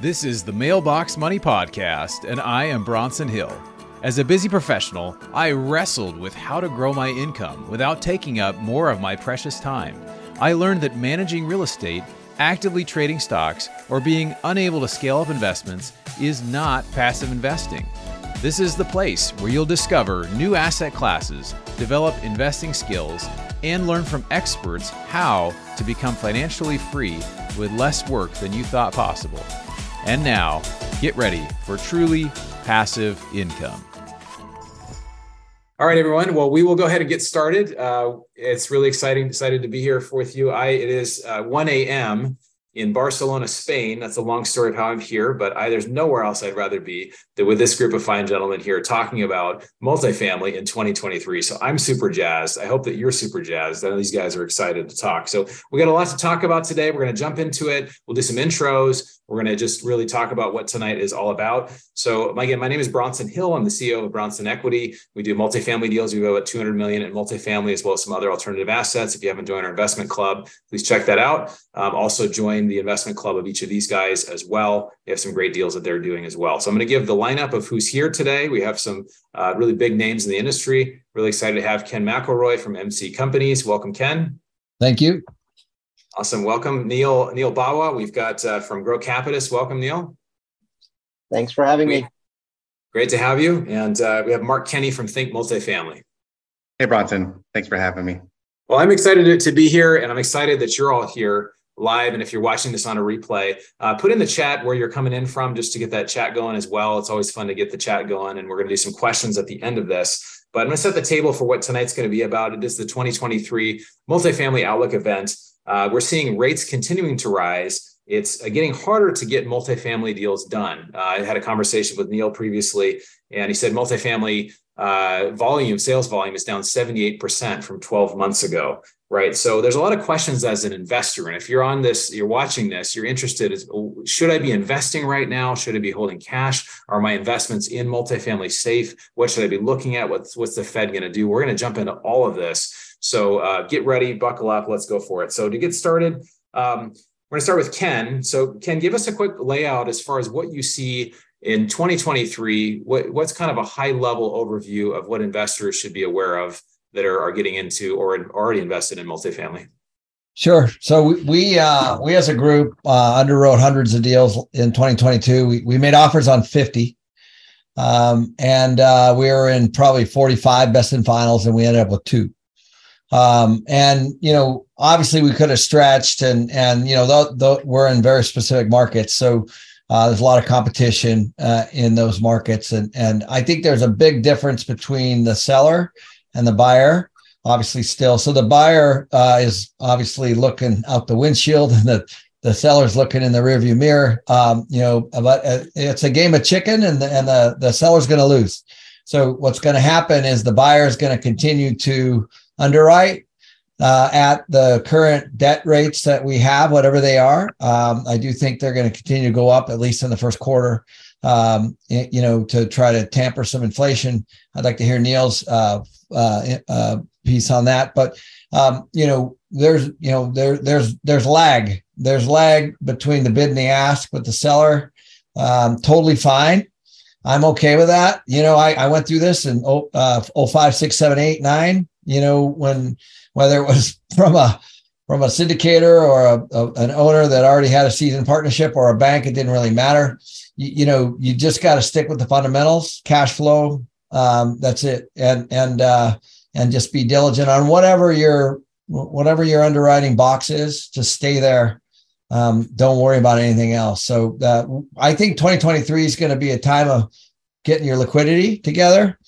This is the Mailbox Money Podcast, and I am Bronson Hill. As a busy professional, I wrestled with how to grow my income without taking up more of my precious time. I learned that managing real estate, actively trading stocks, or being unable to scale up investments is not passive investing. This is the place where you'll discover new asset classes, develop investing skills, and learn from experts how to become financially free with less work than you thought possible. And now, get ready for truly passive income. All right, everyone. Well, we will go ahead and get started. Uh, it's really exciting. Excited to be here with you. I it is uh, 1 a.m. in Barcelona, Spain. That's a long story of how I'm here, but I, there's nowhere else I'd rather be than with this group of fine gentlemen here talking about multifamily in 2023. So I'm super jazzed. I hope that you're super jazzed. I know these guys are excited to talk. So we got a lot to talk about today. We're going to jump into it. We'll do some intros. We're going to just really talk about what tonight is all about. So again, my name is Bronson Hill. I'm the CEO of Bronson Equity. We do multifamily deals. We have about 200 million in multifamily as well as some other alternative assets. If you haven't joined our investment club, please check that out. Um, also join the investment club of each of these guys as well. They have some great deals that they're doing as well. So I'm going to give the lineup of who's here today. We have some uh, really big names in the industry. Really excited to have Ken McElroy from MC Companies. Welcome, Ken. Thank you. Awesome. Welcome, Neal Neal Bawa. We've got uh, from Grocapitus. Welcome, Neal. Thanks for having me. Great to have you. And uh, we have Mark Kenney from Think Multifamily. Hey, Bronson. Thanks for having me. Well, I'm excited to, to be here, and I'm excited that you're all here live. And if you're watching this on a replay, uh, put in the chat where you're coming in from just to get that chat going as well. It's always fun to get the chat going. And we're going to do some questions at the end of this. But I'm going to set the table for what tonight's going to be about. It is the 2023 Multifamily Outlook event. Uh, we're seeing rates continuing to rise. It's uh, getting harder to get multifamily deals done. Uh, I had a conversation with Neal previously, and he said multifamily uh, volume, sales volume is down 78% from 12 months ago, right? So there's a lot of questions as an investor. And if you're on this, you're watching this, you're interested, is, should I be investing right now? Should I be holding cash? Are my investments in multifamily safe? What should I be looking at? What's, what's the Fed going to do? We're going to jump into all of this. So uh, get ready, buckle up, let's go for it. So to get started, um, we're going to start with Ken. So Ken, give us a quick layout as far as what you see in 2023. What, what's kind of a high level overview of what investors should be aware of that are, are getting into or already invested in multifamily? Sure. So we we, uh, we as a group uh, underwrote hundreds of deals in 2022. We, we made offers on 50, um, and uh, we were in probably 45 best in finals, and we ended up with two. Um, and you know, obviously, we could have stretched, and and you know, the, the, we're in very specific markets, so uh, there's a lot of competition uh, in those markets, and and I think there's a big difference between the seller and the buyer. Obviously, still, so the buyer uh, is obviously looking out the windshield, and the the seller's looking in the rearview mirror. Um, you know, but uh, it's a game of chicken, and the and the the seller's going to lose. So what's going to happen is the buyer is going to continue to underwrite uh, at the current debt rates that we have, whatever they are. Um, I do think they're going to continue to go up at least in the first quarter. Um, you know, to try to tamper some inflation. I'd like to hear Neal's uh, uh, uh, piece on that. But um, you know, there's you know there there's there's lag. There's lag between the bid and the ask with the seller. Um, totally fine. I'm okay with that. You know, I, I went through this in oh, uh, 05, 6, 7, 8, 9 you know, when whether it was from a from a syndicator or a, a, an owner that already had a seasoned partnership or a bank, it didn't really matter. You, you know, you just got to stick with the fundamentals, cash flow. Um, that's it, and and uh, and just be diligent on whatever your whatever your underwriting box is. Just stay there. Um, don't worry about anything else. So uh, I think 2023 is going to be a time of getting your liquidity together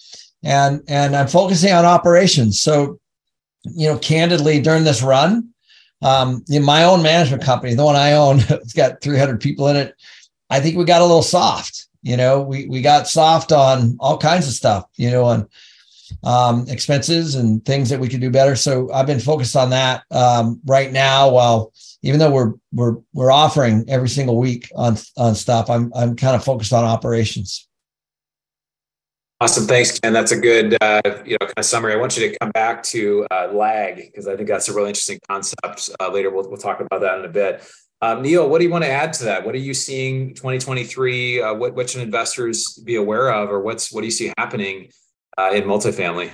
and and I'm focusing on operations. So, you know, candidly, during this run, um, in my own management company, the one I own, it's got 300 people in it. I think we got a little soft. You know, we we got soft on all kinds of stuff. You know, on um, expenses and things that we could do better. So I've been focused on that um, right now. While even though we're we're we're offering every single week on on stuff, I'm I'm kind of focused on operations. Awesome. Thanks, Ken. That's a good, uh, you know, kind of summary. I want you to come back to uh, lag because I think that's a really interesting concept. Uh, later, we'll, we'll talk about that in a bit. Um, Neal, what do you want to add to that? What are you seeing 2023? Uh, what, what should investors be aware of, or what's what do you see happening uh, in multifamily?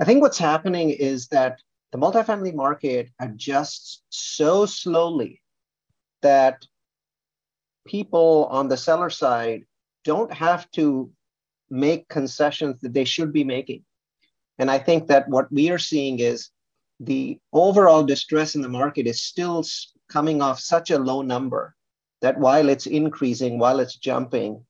I think what's happening is that the multifamily market adjusts so slowly that people on the seller side don't have to make concessions that they should be making. And I think that what we are seeing is the overall distress in the market is still coming off such a low number that while it's increasing, while it's jumping,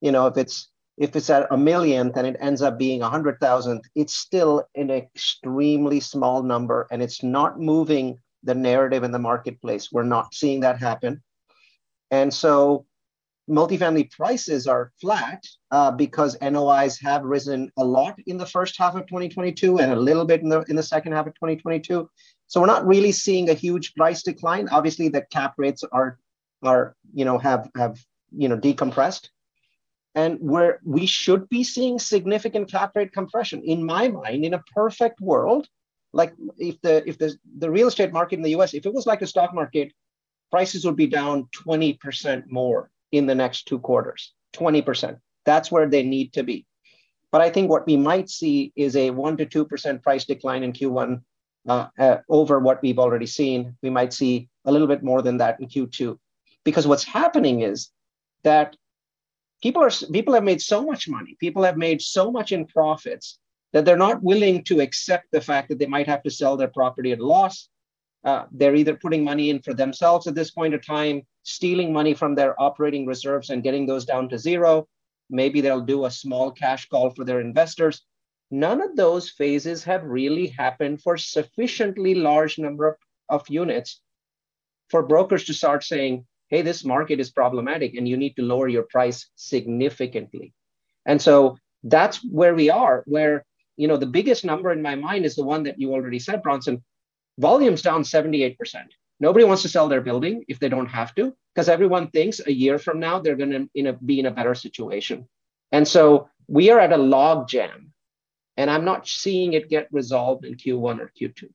you know, if it's if it's at a millionth and it ends up being a hundred thousand, it's still an extremely small number and it's not moving the narrative in the marketplace. We're not seeing that happen. And so multifamily prices are flat uh, because NOIs have risen a lot in the first half of 2022 and a little bit in the, in the second half of 2022. So we're not really seeing a huge price decline. Obviously, the cap rates are are you know have have you know decompressed, and where we should be seeing significant cap rate compression. In my mind, in a perfect world, like if the if the the real estate market in the U.S. if it was like the stock market, prices would be down 20% more in the next two quarters. 20%. That's where they need to be. But I think what we might see is a 1% to 2% price decline in Q1 uh, uh, over what we've already seen. We might see a little bit more than that in Q2, because what's happening is that people are people have made so much money, people have made so much in profits that they're not willing to accept the fact that they might have to sell their property at a loss. Uh, they're either putting money in for themselves at this point of time, stealing money from their operating reserves and getting those down to zero. Maybe they'll do a small cash call for their investors none of those phases have really happened for sufficiently large number of, of units for brokers to start saying, hey, this market is problematic and you need to lower your price significantly. And so that's where we are, where you know the biggest number in my mind is the one that you already said, Bronson. Volume's down 78%. Nobody wants to sell their building if they don't have to, because everyone thinks a year from now they're going to be in a better situation. And so we are at a log jam and I'm not seeing it get resolved in Q1 or Q2.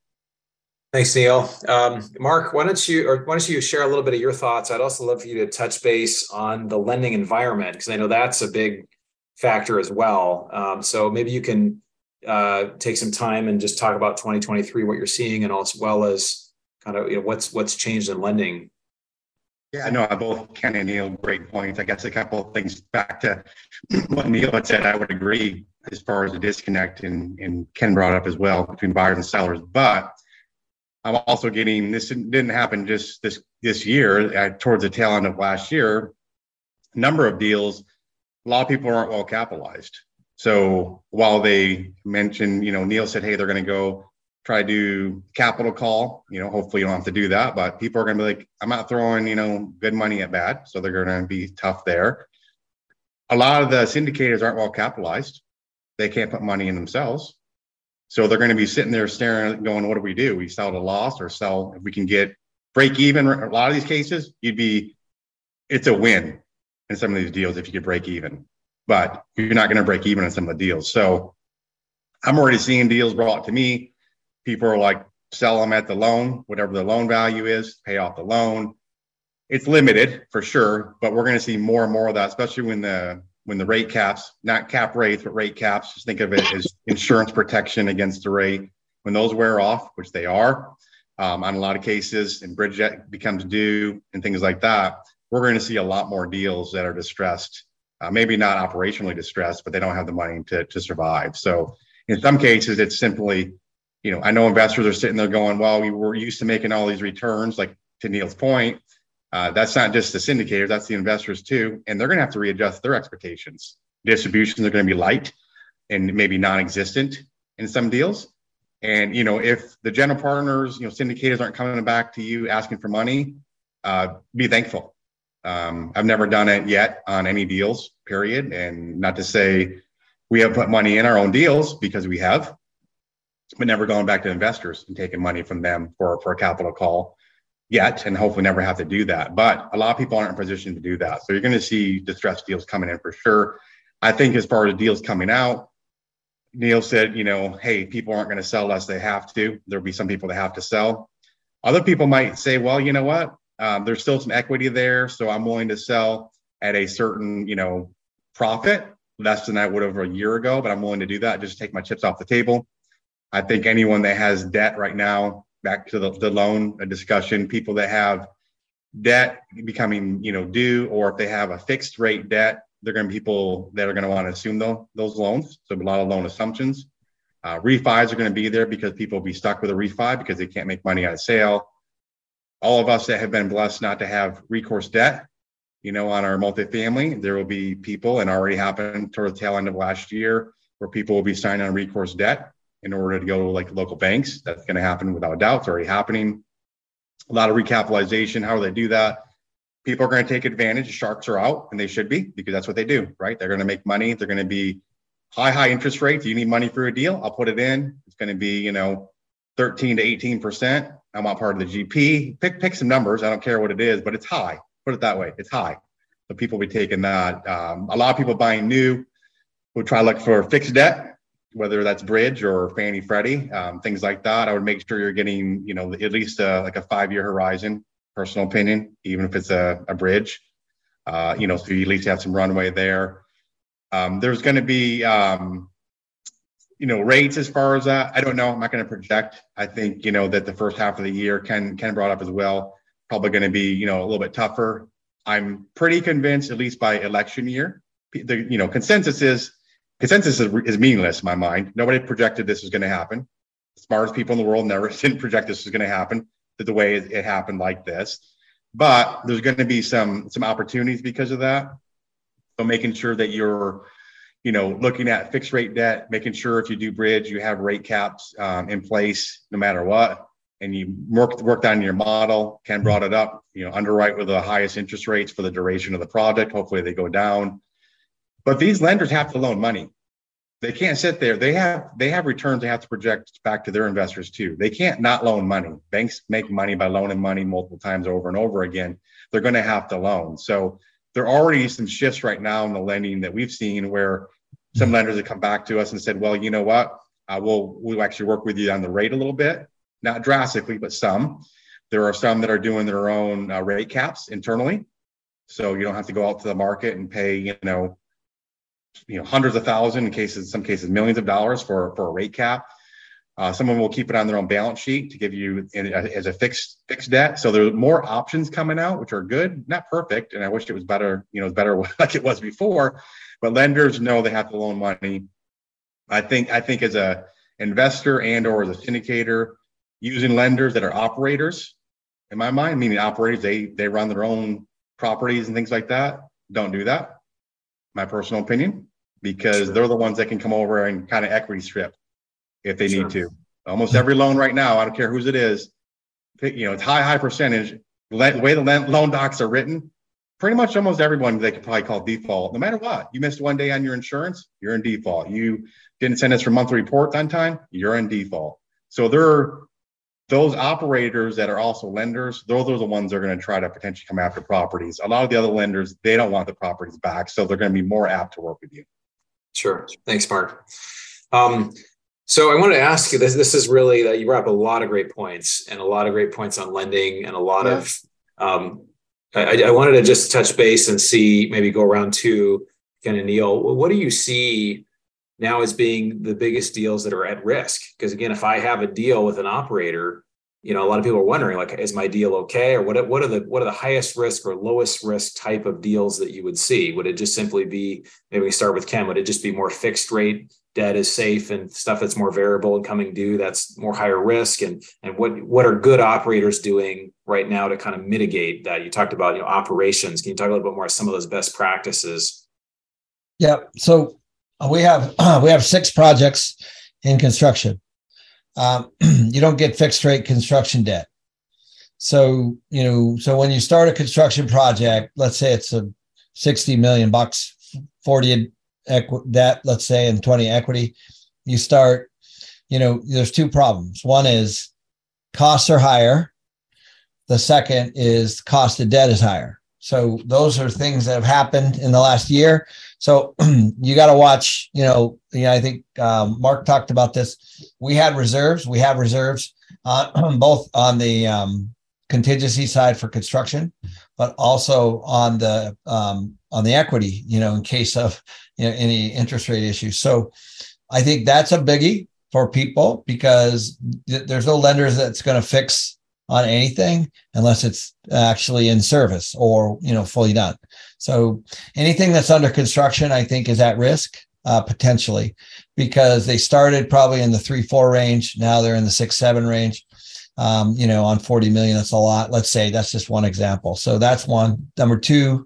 Thanks, Neal. Um, Mark, why don't you or why don't you share a little bit of your thoughts? I'd also love for you to touch base on the lending environment because I know that's a big factor as well. Um, so maybe you can uh, take some time and just talk about 2023, what you're seeing, and as well as kind of you know what's what's changed in lending. Yeah, I know both Ken and Neal great points. I guess a couple of things back to what Neal had said. I would agree as far as the disconnect and, and Ken brought up as well between buyers and sellers. But I'm also getting this didn't happen just this this year uh, towards the tail end of last year. Number of deals, a lot of people aren't well capitalized. So while they mentioned, you know, Neal said, hey, they're going to go try to do capital call. You know, hopefully you don't have to do that, but people are going to be like, I'm not throwing, you know, good money at bad. So they're going to be tough there. A lot of the syndicators aren't well capitalized they can't put money in themselves. So they're going to be sitting there staring, going, "What do we do? We sell at a loss, or sell if we can get break even?" A lot of these cases, you'd be, it's a win in some of these deals if you could break even, but you're not going to break even in some of the deals. So I'm already seeing deals brought to me. People are like, sell them at the loan, whatever the loan value is, pay off the loan. It's limited for sure, but we're going to see more and more of that, especially when the when the rate caps, not cap rates, but rate caps, just think of it as insurance protection against the rate. When those wear off, which they are um, on a lot of cases, and bridge debt becomes due and things like that, we're going to see a lot more deals that are distressed. Uh, maybe not operationally distressed, but they don't have the money to, to survive. So in some cases, it's simply, you know, I know investors are sitting there going, well, we were used to making all these returns, like to Neal's point, uh, that's not just the syndicators, that's the investors too. And they're going to have to readjust their expectations. Distributions are going to be light and maybe non existent in some deals. And, you know, if the general partners, you know, syndicators aren't coming back to you asking for money, uh, be thankful. Um, I've never done it yet on any deals, period. And not to say we have put money in our own deals because we have, but never going back to investors and taking money from them for, for a capital call yet and hopefully never have to do that. But a lot of people aren't in position to do that. So you're going to see distressed deals coming in for sure. I think as far as deals coming out, Neal said, you know, hey, people aren't going to sell unless they have to. There'll be some people that have to sell. Other people might say, well, you know what? Um, there's still some equity there, so I'm willing to sell at a certain, you know, profit less than I would have a year ago, but I'm willing to do that just take my chips off the table. I think anyone that has debt right now, back to the, the loan discussion, people that have debt becoming, you know, due, or if they have a fixed rate debt, they're going to be people that are going to want to assume those, those loans. So a lot of loan assumptions. Uh, refis are going to be there because people will be stuck with a refi because they can't make money on a sale. All of us that have been blessed not to have recourse debt, you know, on our multifamily, there will be people, and already happened toward the tail end of last year, where people will be signing on recourse debt in order to go to like local banks. That's going to happen without a doubt. It's already happening. A lot of recapitalization. How do they do that? People are going to take advantage. Sharks are out, and they should be because that's what they do, right? They're going to make money. They're going to be high, high interest rates. You need money for a deal. I'll put it in. It's going to be, you know, 13 to 18 percent. I'm not part of the GP. Pick pick some numbers. I don't care what it is, but it's high. Put it that way. It's high. So people will be taking that. Um, a lot of people buying new will try to look for fixed debt, whether that's bridge or Fannie Freddie, um, things like that. I would make sure you're getting, you know, at least a, like a five year horizon. Personal opinion, even if it's a, a bridge. Uh, you know, so you at least have some runway there. Um, there's going to be, um, you know, rates as far as that. I don't know. I'm not going to project. I think, you know, that the first half of the year, Ken, Ken brought up as well, probably going to be, you know, a little bit tougher. I'm pretty convinced, at least by election year, the, you know, consensus is consensus is, is meaningless in my mind. Nobody projected this was going to happen. The smartest people in the world never didn't project this was going to happen the way it, it happened like this. But there's going to be some some opportunities because of that. So making sure that you're, you know, looking at fixed rate debt, making sure if you do bridge, you have rate caps um, in place no matter what, and you work worked on your model. Ken brought it up. You know, underwrite with the highest interest rates for the duration of the project. Hopefully, they go down. But these lenders have to loan money. They can't sit there. They have they have returns they have to project back to their investors too. They can't not loan money. Banks make money by loaning money multiple times over and over again. They're going to have to loan. So there are already some shifts right now in the lending that we've seen where some mm-hmm. lenders have come back to us and said, well, you know what? Uh, we'll, we'll actually work with you on the rate a little bit, not drastically, but some. There are some that are doing their own uh, rate caps internally. So you don't have to go out to the market and pay, you know, you know, hundreds of thousands, in cases, some cases, millions of dollars for, for a rate cap. Uh, someone will keep it on their own balance sheet to give you in, as a fixed fixed debt. So there are more options coming out, which are good, not perfect. And I wish it was better, you know, better like it was before. But lenders know they have to loan money. I think I think as a investor and or as a syndicator, using lenders that are operators, in my mind, meaning operators, they they run their own properties and things like that. Don't do that. My personal opinion, because sure. they're the ones that can come over and kind of equity strip if they sure. need to. Almost every loan right now, I don't care whose it is, you know, it's high, high percentage. The way the loan docs are written, pretty much almost everyone they could probably call default. No matter what, you missed one day on your insurance, you're in default. You didn't send us your monthly report on time, you're in default. So there are those operators that are also lenders, those are the ones that are going to try to potentially come after properties. A lot of the other lenders, they don't want the properties back, so they're going to be more apt to work with you. Sure. Thanks, Mark. Um, so I wanted to ask you this. This is really that you brought up a lot of great points and a lot of great points on lending and a lot yeah. of. Um, I, I, wanted to just touch base and see maybe go around to Ken and Neil. What do you see now as being the biggest deals that are at risk? Because again, if I have a deal with an operator, you know, a lot of people are wondering, like, is my deal okay, or what? What are the what are the highest risk or lowest risk type of deals that you would see? Would it just simply be maybe we start with Ken? Would it just be more fixed rate debt is safe and stuff that's more variable and coming due that's more higher risk and and what what are good operators doing right now to kind of mitigate that you talked about you know operations can you talk a little bit more about some of those best practices yeah so we have uh, we have six projects in construction um, you don't get fixed rate construction debt so you know so when you start a construction project let's say it's a 60 million bucks 40 equi- debt, let's say, and 20 equity, you start, you know, there's two problems. One is costs are higher. The second is cost of debt is higher. So those are things that have happened in the last year. So you got to watch. You know, you know, I think um, Mark talked about this. We had reserves. We have reserves, uh, both on the um, contingency side for construction, but also on the um, on the equity. You know, in case of you know, any interest rate issues. So I think that's a biggie for people because th- there's no lenders that's going to fix on anything unless it's actually in service or you know fully done. So anything that's under construction i think is at risk uh, potentially because they started probably in the three four range. Now they're in the six seven range. Um, you know on 40 million that's a lot. Let's say that's just one example. So that's one. Number two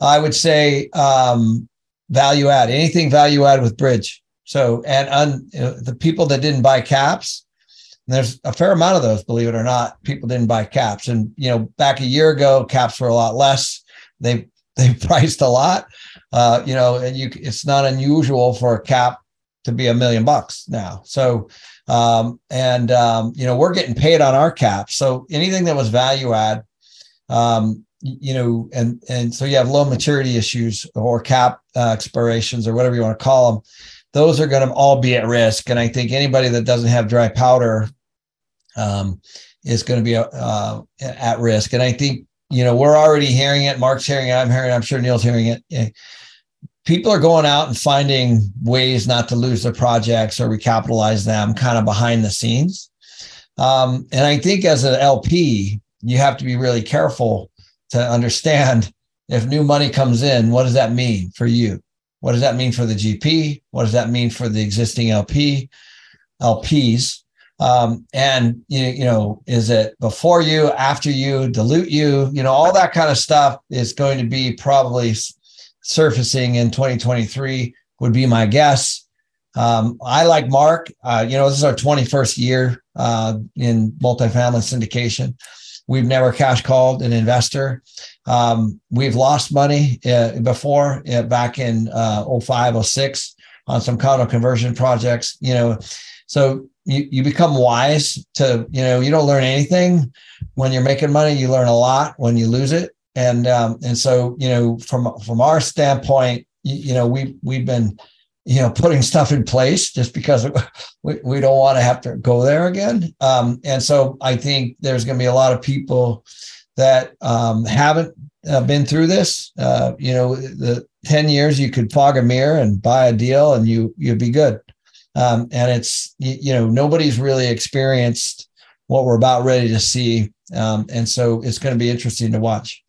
i would say um, value add anything value add with bridge. So and un, you know, the people that didn't buy caps there's a fair amount of those, believe it or not. People didn't buy caps, and you know, back a year ago, caps were a lot less. They they priced a lot, uh, you know, and you it's not unusual for a cap to be a million bucks now. So, um, and um, you know, we're getting paid on our caps. So anything that was value add, um, you know, and and so you have low maturity issues or cap uh, expirations or whatever you want to call them those are going to all be at risk. And I think anybody that doesn't have dry powder um, is going to be uh, at risk. And I think, you know, we're already hearing it. Mark's hearing it. I'm hearing it. I'm sure Neal's hearing it. People are going out and finding ways not to lose their projects or recapitalize them kind of behind the scenes. Um, and I think as an LP, you have to be really careful to understand if new money comes in, what does that mean for you? What does that mean for the GP? What does that mean for the existing LP, LPs? Um, and you, you know is it before you after you dilute you you know all that kind of stuff is going to be probably surfacing in 2023 would be my guess. Um, i like mark. Uh, you know this is our 21st year uh, in multifamily syndication. We've never cash called an investor. Um, we've lost money uh, before uh, back in uh, 05 06 on some condo conversion projects you know. So you, you become wise to, you know, you don't learn anything when you're making money. You learn a lot when you lose it. And, um, and so, you know, from, from our standpoint, you, you know, we, we've been, you know, putting stuff in place just because we, we don't want to have to go there again. Um, and so I think there's going to be a lot of people that um, haven't uh, been through this. Uh, you know, the 10 years you could fog a mirror and buy a deal and you, you'd be good. Um, and it's, you, you, know, nobody's really experienced what we're about ready to see. Um, and so it's going to be interesting to watch.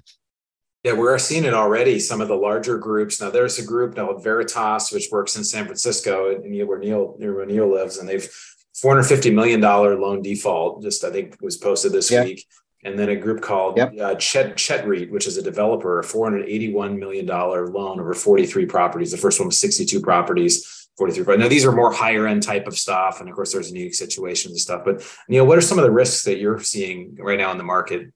Yeah, we're seeing it already. Some of the larger groups. Now, there's a group called Veritas, which works in San Francisco, and where Neal, near where Neal lives, and they've 450 million dollar loan default. Just I think was posted this yeah. week. And then a group called yep. uh, Chet Chet REIT, which is a developer, a 481 million dollar loan over 43 properties. The first one was 62 properties 43 now these are more higher end type of stuff and of course there's unique situations and stuff but neal what are some of the risks that you're seeing right now in the market?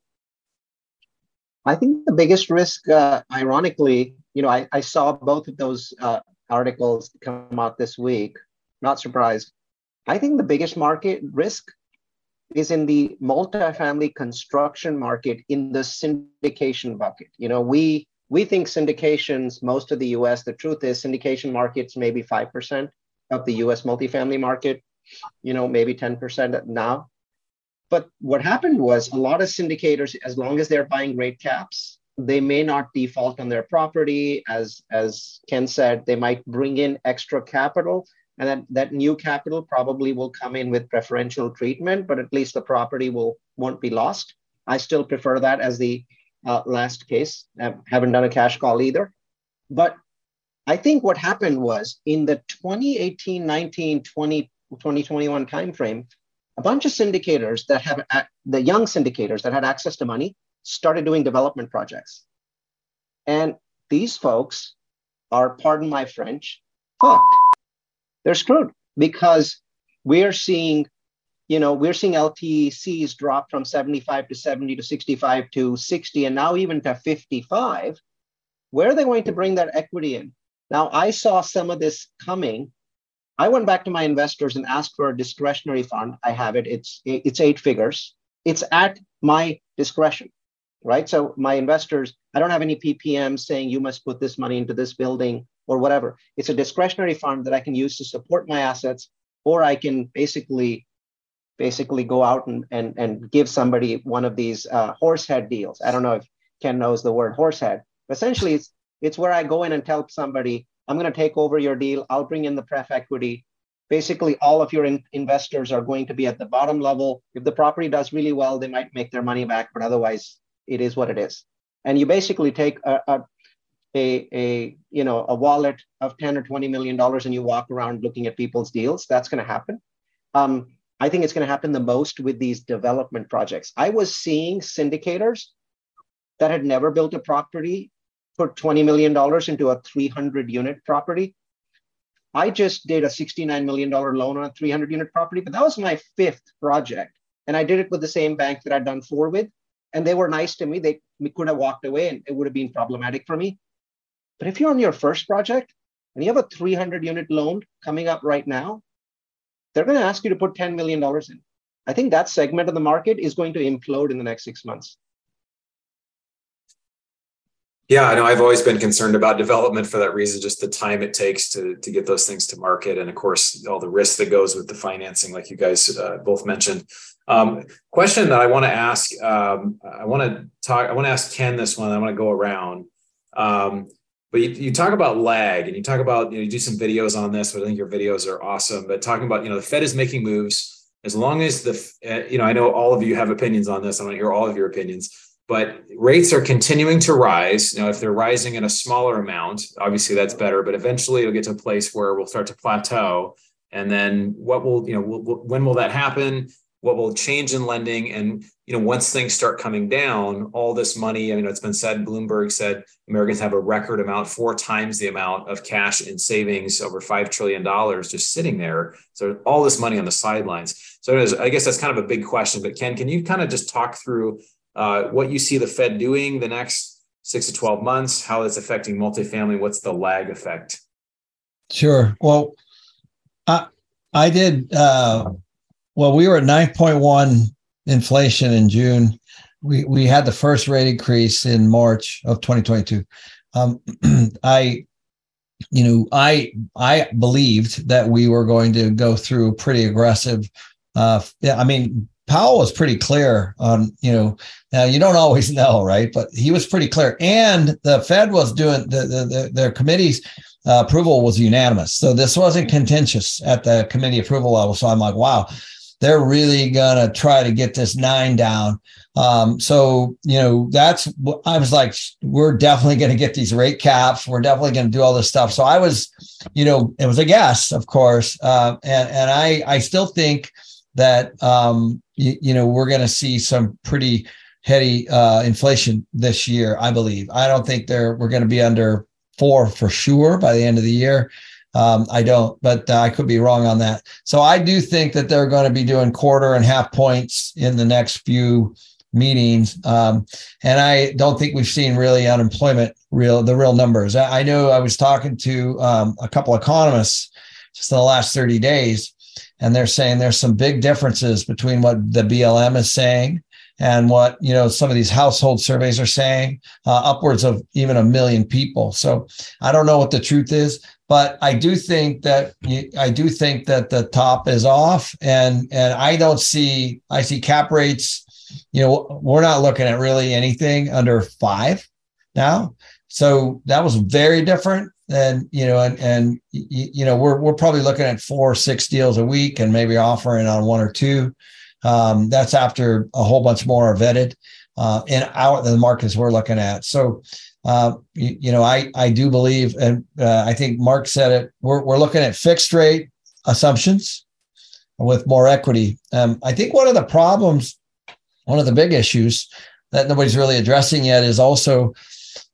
I think the biggest risk uh, ironically you know I, I, saw both of those uh, articles come out this week. Not surprised. I think the biggest market risk is in the multifamily construction market in the syndication bucket. You know we we think syndications, most of the US, the truth is syndication markets maybe 5% of the US multifamily market, you know, maybe 10% now. But what happened was a lot of syndicators, as long as they're buying rate caps, they may not default on their property. As, as Ken said, they might bring in extra capital and that, that new capital probably will come in with preferential treatment, but at least the property will won't be lost. I still prefer that as the uh, last case. I haven't done a cash call either. But I think what happened was in the 2018, 19, 20, 2021 timeframe, a bunch of syndicators that have the young syndicators that had access to money started doing development projects. And these folks are, pardon my French, fucked. They're screwed because we're seeing you know, we're seeing LTCs drop from 75 to 70 to 65 to 60 and now even to 55. Where are they going to bring that equity in? Now, I saw some of this coming. I went back to my investors and asked for a discretionary fund. I have it. It's it's eight figures. It's at my discretion. right? So my investors, I don't have any PPM saying you must put this money into this building or whatever. It's a discretionary fund that I can use to support my assets, or I can basically basically go out and, and, and give somebody one of these uh, horsehead deals. I don't know if Ken knows the word horsehead. But essentially, it's, it's where I go in and tell somebody, I'm going to take over your deal. I'll bring in the pref equity. Basically, all of your in- investors are going to be at the bottom level. If the property does really well, they might make their money back, but otherwise, it is what it is. And you basically take a, a a, a you know a wallet of 10 or 20 million dollars and you walk around looking at people's deals that's going to happen um, I think it's going to happen the most with these development projects. I was seeing syndicators that had never built a property put $20 million into a 300 unit property. I just did a $69 million loan on a 300 unit property, but that was my fifth project. And I did it with the same bank that I'd done four with. And they were nice to me. They could have walked away and it would have been problematic for me. But if you're on your first project and you have a 300 unit loan coming up right now, they're going to ask you to put $10 million in. I think that segment of the market is going to implode in the next six months. Yeah, I know I've always been concerned about development for that reason, just the time it takes to, to get those things to market. And of course, all the risk that goes with the financing, like you guys uh, both mentioned. Um, question that I want to ask, um, I want to talk, I want to ask Ken this one. I want to go around. Um, but you, you talk about lag and you talk about you, know, you do some videos on this but i think your videos are awesome but talking about you know the fed is making moves. As long as the uh, you know i know all of you have opinions on this. I want to hear all of your opinions but rates are continuing to rise. Now, if they're rising in a smaller amount obviously that's better but eventually it'll get to a place where we'll start to plateau. And then what will you know when will that happen? What will change in lending? And you know once things start coming down all this money i mean it's been said bloomberg said americans have a record amount four times the amount of cash in savings over five trillion dollars just sitting there. So all this money on the sidelines. So i guess that's kind of a big question but ken can you kind of just talk through uh, what you see the fed doing the next six to 12 months? How it's affecting multifamily? What's the lag effect? Sure. Well i i did uh well, we were at 9.1 inflation in June. We we had the first rate increase in March of 2022. Um, I, you know, I I believed that we were going to go through pretty aggressive. Uh, yeah, I mean, Powell was pretty clear on, you know, now you don't always know, right? But he was pretty clear, and the Fed was doing the the, the their committees. Uh, approval was unanimous, so this wasn't contentious at the committee approval level. So I'm like, wow, they're really going to try to get this nine down. Um, so, you know, that's, I was like, we're definitely going to get these rate caps. We're definitely going to do all this stuff. So I was, you know, it was a guess, of course. Uh, and, and I, I still think that, um, you, you know, we're going to see some pretty heady uh, inflation this year, I believe. I don't think they're, we're going to be under four for sure by the end of the year. Um, I don't, but uh, I could be wrong on that. So I do think that they're going to be doing quarter and half points in the next few meetings. Um, and I don't think we've seen really unemployment real the real numbers. I, I know I was talking to um, a couple economists just in the last 30 days, and they're saying there's some big differences between what the BLM is saying and what you know some of these household surveys are saying uh, upwards of even a million people so i don't know what the truth is but I do think that I do think that the top is off, and and I don't see I see cap rates. You know, we're not looking at really anything under five now. So that was very different than you know, and and you know we're we're probably looking at four six deals a week, and maybe offering on one or two. Um, that's after a whole bunch more are vetted uh, in our the markets we're looking at. So uh, you, you, know, I I do believe, and uh, I think Mark said it. We're we're looking at fixed rate assumptions with more equity. Um, I think one of the problems, one of the big issues that nobody's really addressing yet is also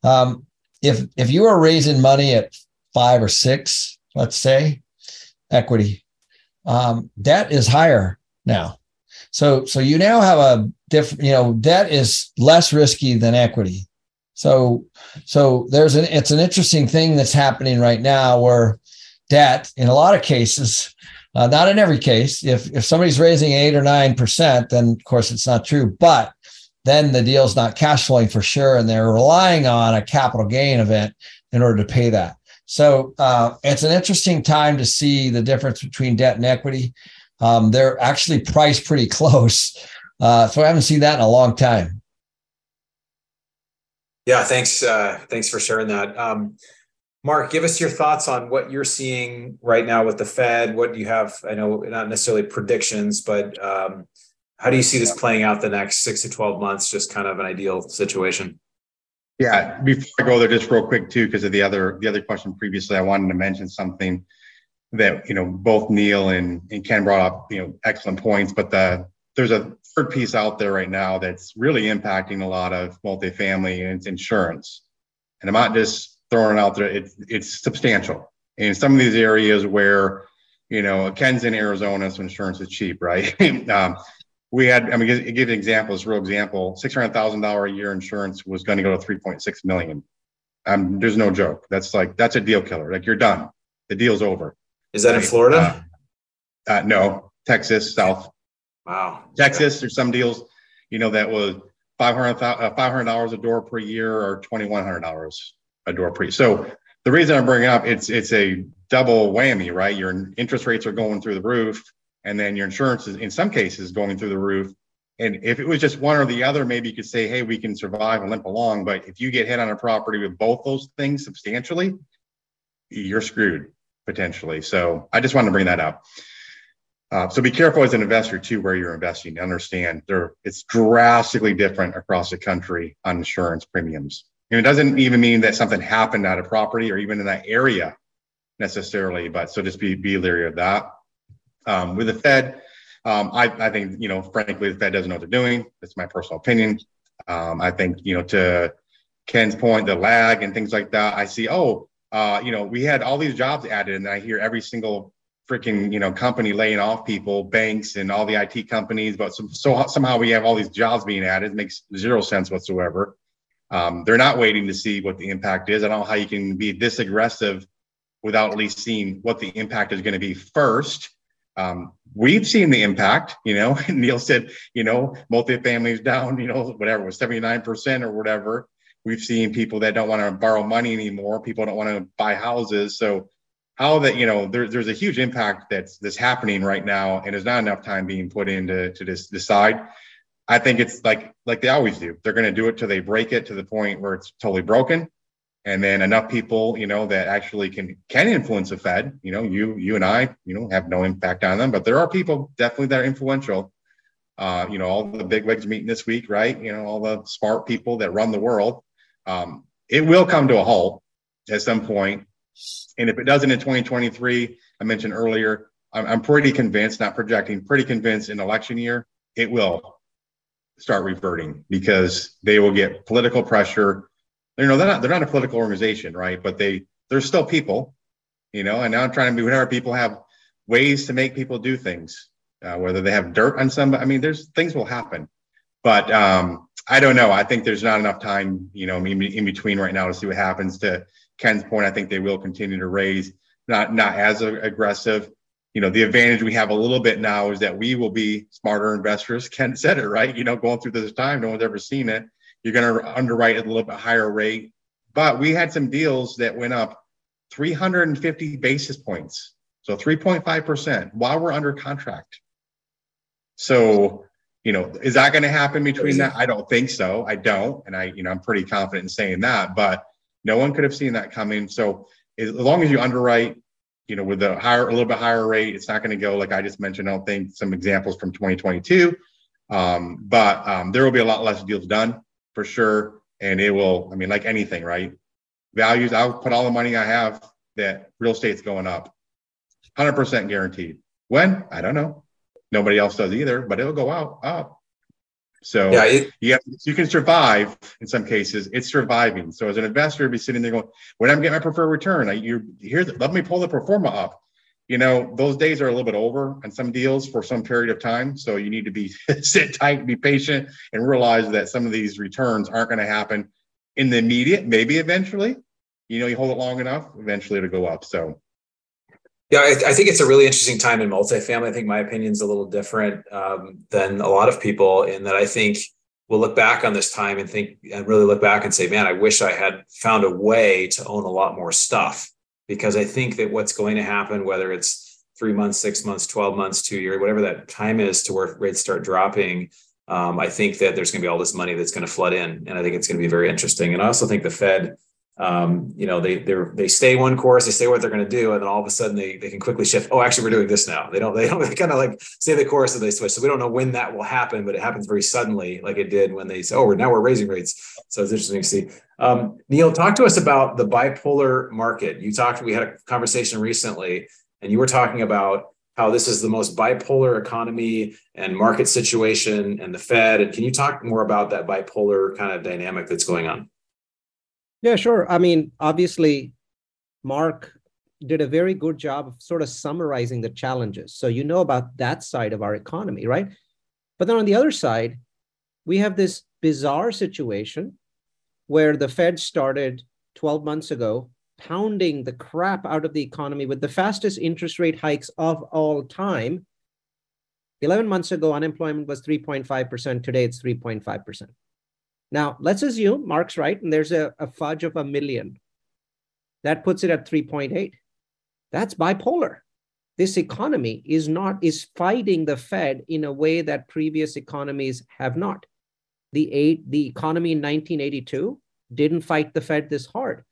um, if if you are raising money at five or six, let's say, equity, um, debt is higher now. So so you now have a different, you know, debt is less risky than equity. So, so there's an it's an interesting thing that's happening right now where debt, in a lot of cases, uh, not in every case, if if somebody's raising eight or nine percent, then of course it's not true. But then the deal's not cash flowing for sure, and they're relying on a capital gain event in order to pay that. So uh, it's an interesting time to see the difference between debt and equity. Um, they're actually priced pretty close. Uh, so I haven't seen that in a long time. Yeah, thanks. Uh, thanks for sharing that. Um, Mark, give us your thoughts on what you're seeing right now with the Fed. What do you have? I know not necessarily predictions, but um, how do you see this playing out the next six to 12 months? Just kind of an ideal situation. Yeah, before I go there, just real quick too, because of the other the other question previously, I wanted to mention something that you know both Neal and, and Ken brought up. You know, excellent points, but the there's a third piece out there right now that's really impacting a lot of multifamily and it's insurance. And I'm not just throwing it out there; it's it's substantial in some of these areas where you know Ken's in Arizona, so insurance is cheap, right? um, we had, I mean, give, give an example, this real example, $600,000 a year insurance was going to go to 3.6 million. Um, there's no joke. That's like, that's a deal killer. Like you're done. The deal's over. Is that in Florida? Uh, uh, no, Texas, South. Wow. Texas, there's some deals, you know, that was 500, uh, $500 a door per year or $2,100 a door per year. So the reason I'm bringing up, it's, it's a double whammy, right? Your interest rates are going through the roof and then your insurance is in some cases going through the roof. And if it was just one or the other, maybe you could say, hey, we can survive and limp along. But if you get hit on a property with both those things substantially, you're screwed potentially. So I just wanted to bring that up. Uh, so be careful as an investor too, where you're investing. Understand there it's drastically different across the country on insurance premiums. And it doesn't even mean that something happened at a property or even in that area necessarily. But so just be be leery of that. Um, with the Fed, um, I, I, think, you know, frankly, the Fed doesn't know what they're doing. That's my personal opinion. Um, I think, you know, to Ken's point, the lag and things like that, I see, oh, uh, you know, we had all these jobs added, and I hear every single freaking, you know, company laying off people, banks and all the IT companies, but so, so somehow we have all these jobs being added. It makes zero sense whatsoever. Um, they're not waiting to see what the impact is. I don't know how you can be this aggressive without at least seeing what the impact is going to be first um, we've seen the impact, you know, Neal said, you know, multifamily down, you know, whatever was 79% or whatever. We've seen people that don't want to borrow money anymore. People don't want to buy houses. So how that, you know, there, there's a huge impact that's, that's happening right now. And there's not enough time being put into to decide. I think it's like, like they always do. They're going to do it till they break it to the point where it's totally broken and then enough people you know that actually can can influence the fed you know you you and i you know have no impact on them but there are people definitely that are influential uh, you know all the big wigs meeting this week right you know all the smart people that run the world um, it will come to a halt at some point. And if it doesn't in 2023 i mentioned earlier i'm, I'm pretty convinced not projecting pretty convinced in election year it will start reverting because they will get political pressure. You know they're not they're not a political organization right? But they they're still people you know and now i'm trying to be whatever people have ways to make people do things uh, whether they have dirt on somebody. i mean there's things will happen. But um i don't know i think there's not enough time you know in, between right now to see what happens to ken's point i think they will continue to raise not not as aggressive you know the advantage we have a little bit now is that we will be smarter investors ken said it right you know going through this time no one's ever seen it you're going to underwrite at a little bit higher rate. But we had some deals that went up 350 basis points. So 3.5% while we're under contract. So, you know, is that going to happen between that? I don't think so. I don't. And I, you know, I'm pretty confident in saying that, but no one could have seen that coming. So as long as you underwrite, you know, with a higher, a little bit higher rate, it's not going to go like I just mentioned. I don't think some examples from 2022. Um, but um, there will be a lot less deals done for sure. And it will, I mean, like anything, right? Values, I'll put all the money I have that real estate's going up. 100% guaranteed. When? I don't know. Nobody else does either, but it'll go out up. So yeah, it, you, have, you can survive in some cases. It's surviving. So as an investor, be sitting there going, when I'm getting my preferred return, I, you here, let me pull the pro forma up you know, those days are a little bit over on some deals for some period of time. So you need to be sit tight, be patient, and realize that some of these returns aren't going to happen in the immediate. Maybe eventually, you know, you hold it long enough, eventually it'll go up. So. Yeah, I, I think it's a really interesting time in multifamily. I think my opinion is a little different um, than a lot of people in that I think we'll look back on this time and think and really look back and say, man, I wish I had found a way to own a lot more stuff. Because I think that what's going to happen, whether it's three months, six months, 12 months, two years, whatever that time is to where rates start dropping, um, I think that there's going to be all this money that's going to flood in. And I think it's going to be very interesting. And I also think the Fed um, you know, they they they stay one course, they say what they're going to do, and then all of a sudden they they can quickly shift. Oh, actually, we're doing this now. They don't they don't kind of like stay the course and they switch. So we don't know when that will happen, but it happens very suddenly, like it did when they say, "Oh, we're now we're raising rates." So it's interesting to see. Um, Neal, talk to us about the bipolar market. You talked. We had a conversation recently, and you were talking about how this is the most bipolar economy and market situation and the Fed. And can you talk more about that bipolar kind of dynamic that's going on? Yeah, sure. I mean, obviously, Mark did a very good job of sort of summarizing the challenges. So you know about that side of our economy, right? But then on the other side, we have this bizarre situation where the Fed started 12 months ago pounding the crap out of the economy with the fastest interest rate hikes of all time. 11 months ago, unemployment was 3.5%. Today, it's 3.5%. Now, let's assume Mark's right, and there's a, a fudge of a million. That puts it at 3.8. That's bipolar. This economy is not is fighting the Fed in a way that previous economies have not. The eight, the economy in 1982 didn't fight the Fed this hard.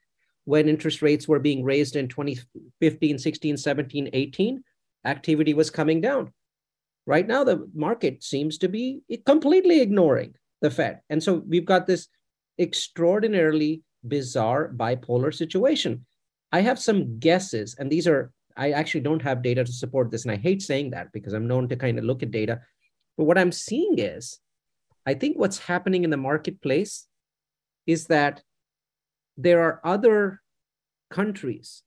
When interest rates were being raised in 2015, 16, 17, 18, activity was coming down. Right now, the market seems to be completely ignoring the Fed. And so we've got this extraordinarily bizarre bipolar situation. I have some guesses, and these are, I actually don't have data to support this. And I hate saying that because I'm known to kind of look at data. But what I'm seeing is, I think what's happening in the marketplace is that there are other countries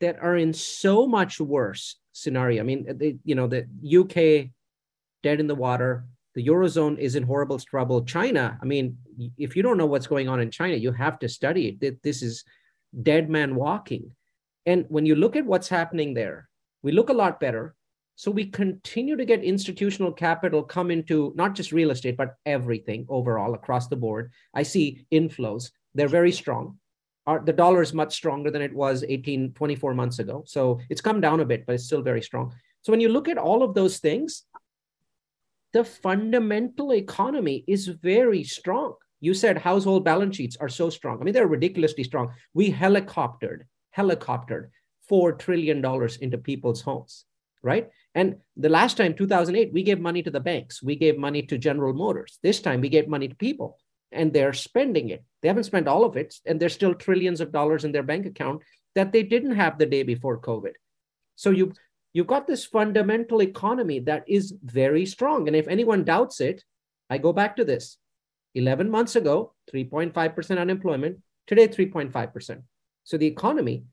that are in so much worse scenario. I mean, they, you know, the UK dead in the water, the eurozone is in horrible trouble. China i mean if you don't know what's going on in china you have to study it. This is dead man walking. And when you look at what's happening there we look a lot better. So we continue to get institutional capital come into not just real estate but everything overall across the board. I see inflows. They're very strong. Our, the dollar is much stronger than it was 18 24 months ago. So it's come down a bit but it's still very strong. So when you look at all of those things the fundamental economy is very strong. You said household balance sheets are so strong. I mean, they're ridiculously strong. We helicoptered, helicoptered $4 trillion into people's homes, right? And the last time, 2008, we gave money to the banks. We gave money to General Motors. This time, we gave money to people and they're spending it. They haven't spent all of it, and there's still trillions of dollars in their bank account that they didn't have the day before COVID. So you you've got this fundamental economy that is very strong. And if anyone doubts it, I go back to this 11 months ago, 3.5% unemployment, today, 3.5%. So the economy,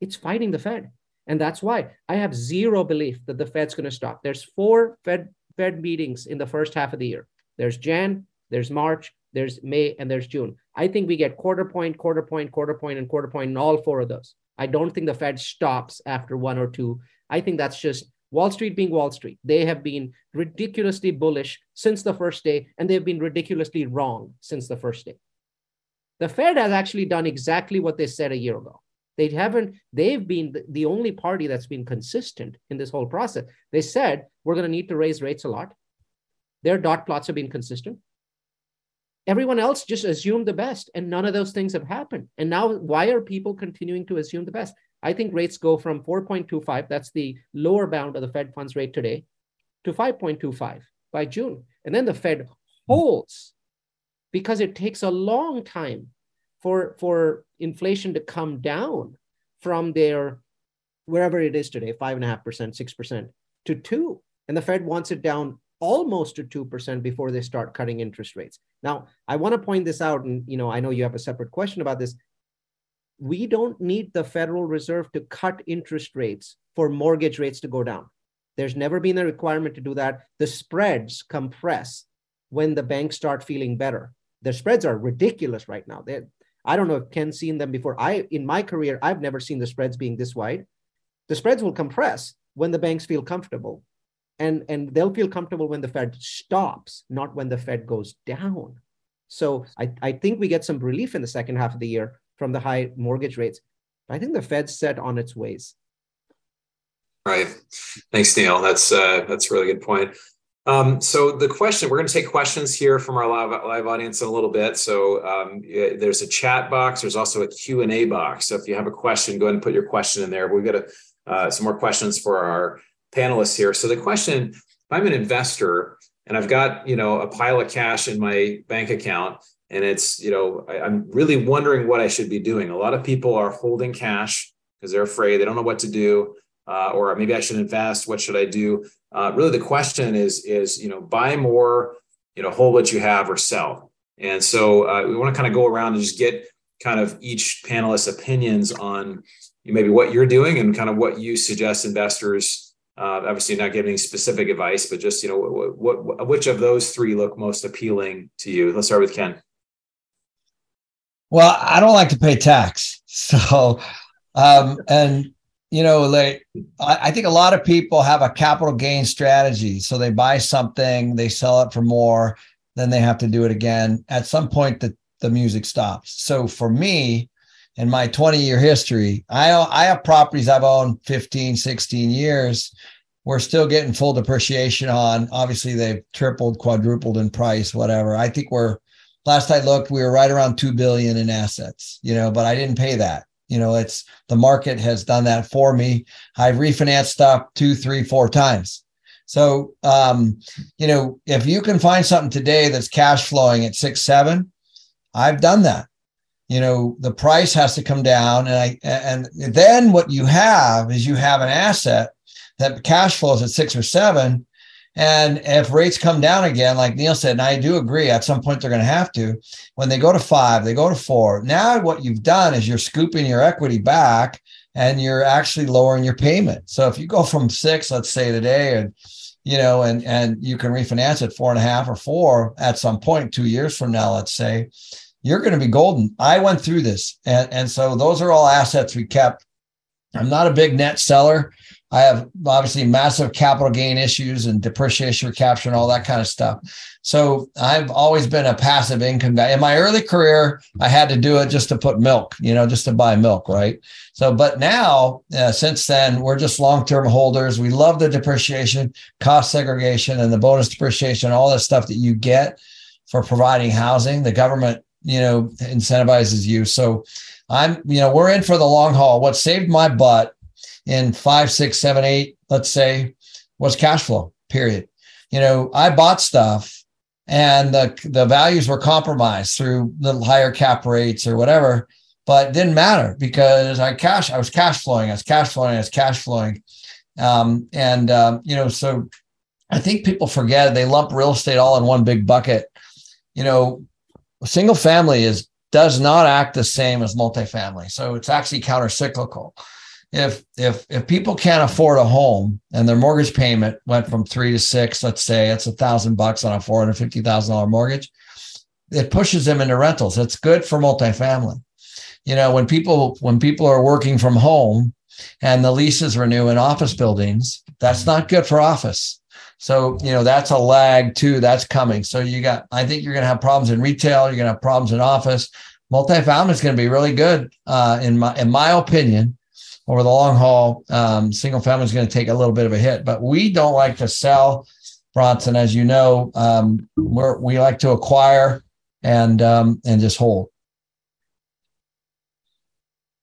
it's fighting the Fed. And that's why I have zero belief that the Fed's going to stop. There's four Fed, Fed meetings in the first half of the year. There's Jan, there's March, there's May, and there's June. I think we get quarter point, quarter point, quarter point, and quarter point in all four of those. I don't think the Fed stops after one or two I think that's just Wall Street being Wall Street. They have been ridiculously bullish since the first day, and they've been ridiculously wrong since the first day. The Fed has actually done exactly what they said a year ago. They haven't, they've been the only party that's been consistent in this whole process. They said, we're going to need to raise rates a lot. Their dot plots have been consistent. Everyone else just assumed the best, and none of those things have happened. And now, why are people continuing to assume the best? I think rates go from 4.25, that's the lower bound of the Fed funds rate today, to 5.25 by June. And then the Fed holds because it takes a long time for, for inflation to come down from their wherever it is today, five and a half percent, six percent to two. And the Fed wants it down almost to 2% before they start cutting interest rates. Now, I want to point this out, and you know, I know you have a separate question about this we don't need the Federal Reserve to cut interest rates for mortgage rates to go down. There's never been a requirement to do that. The spreads compress when the banks start feeling better. The spreads are ridiculous right now. They're, I don't know if Ken's seen them before. I, in my career, I've never seen the spreads being this wide. The spreads will compress when the banks feel comfortable. and and they'll feel comfortable when the Fed stops, not when the Fed goes down. So I, I think we get some relief in the second half of the year from the high mortgage rates. I think the Fed's set on its ways. Right. Thanks, Neal. That's uh, that's a really good point. Um, so the question, we're going to take questions here from our live, live audience in a little bit. So um, there's a chat box. There's also a Q&A box. So if you have a question, go ahead and put your question in there. We've got a, uh, some more questions for our panelists here. So the question, if I'm an investor and I've got, you know, a pile of cash in my bank account and it's, you know, I, I'm really wondering what I should be doing. A lot of people are holding cash because they're afraid. They don't know what to do. Uh, or maybe I should invest. What should I do? Uh, really, the question is, is you know, buy more, you know, hold what you have or sell. And so uh, we want to kind of go around and just get kind of each panelist's opinions on maybe what you're doing and kind of what you suggest investors uh, obviously, not giving specific advice, but just you know, what, what, which of those three look most appealing to you? Let's start with Ken. Well, I don't like to pay tax, so um, and you know, like I, I think a lot of people have a capital gain strategy. So they buy something, they sell it for more, then they have to do it again. At some point, the the music stops. So for me, in my 20 year history, I, I have properties I've owned 15, 16 years. We're still getting full depreciation on. Obviously, they've tripled, quadrupled in price, whatever. I think we're last I looked, we were right around two billion in assets, you know, but I didn't pay that. You know, it's the market has done that for me. I've refinanced stuff two, three, four times. So, um, you know, if you can find something today that's cash flowing at six, seven, I've done that you know the price has to come down and i and then what you have is you have an asset that cash flows at six or seven and if rates come down again like neal said and i do agree at some point they're going to have to when they go to five they go to four now what you've done is you're scooping your equity back and you're actually lowering your payment so if you go from six let's say today and you know and and you can refinance at four and a half or four at some point two years from now let's say you're going to be golden. I went through this. And, and so those are all assets we kept. I'm not a big net seller. I have obviously massive capital gain issues and depreciation recapture and all that kind of stuff. So I've always been a passive income guy. In my early career, I had to do it just to put milk, you know, just to buy milk, right? So, but now, uh, since then, we're just long term holders. We love the depreciation, cost segregation, and the bonus depreciation, all that stuff that you get for providing housing. The government you know, incentivizes you. So I'm, you know, we're in for the long haul. What saved my butt in five, six, seven, eight, let's say, was cash flow, period. You know, I bought stuff and the, the values were compromised through the higher cap rates or whatever, but didn't matter because I cash, I was cash flowing, I was cash flowing, I was cash flowing. Um, and, um, you know, so I think people forget they lump real estate all in one big bucket. You know, single family is does not act the same as multifamily. So it's actually counter cyclical. If if if people can't afford a home and their mortgage payment went from three to six, let's say it's a thousand bucks on a four hundred fifty thousand dollar mortgage, it pushes them into rentals. It's good for multifamily. You know, when people when people are working from home and the leases renew in office buildings, that's not good for office. So, you know, that's a lag too. That's coming. So you got, I think you're going to have problems in retail. You're going to have problems in office. Multifamily is going to be really good, uh, in my, in my opinion, over the long haul. Um, single family is going to take a little bit of a hit, but we don't like to sell Bronson, as you know, um, we like to acquire and, um, and just hold.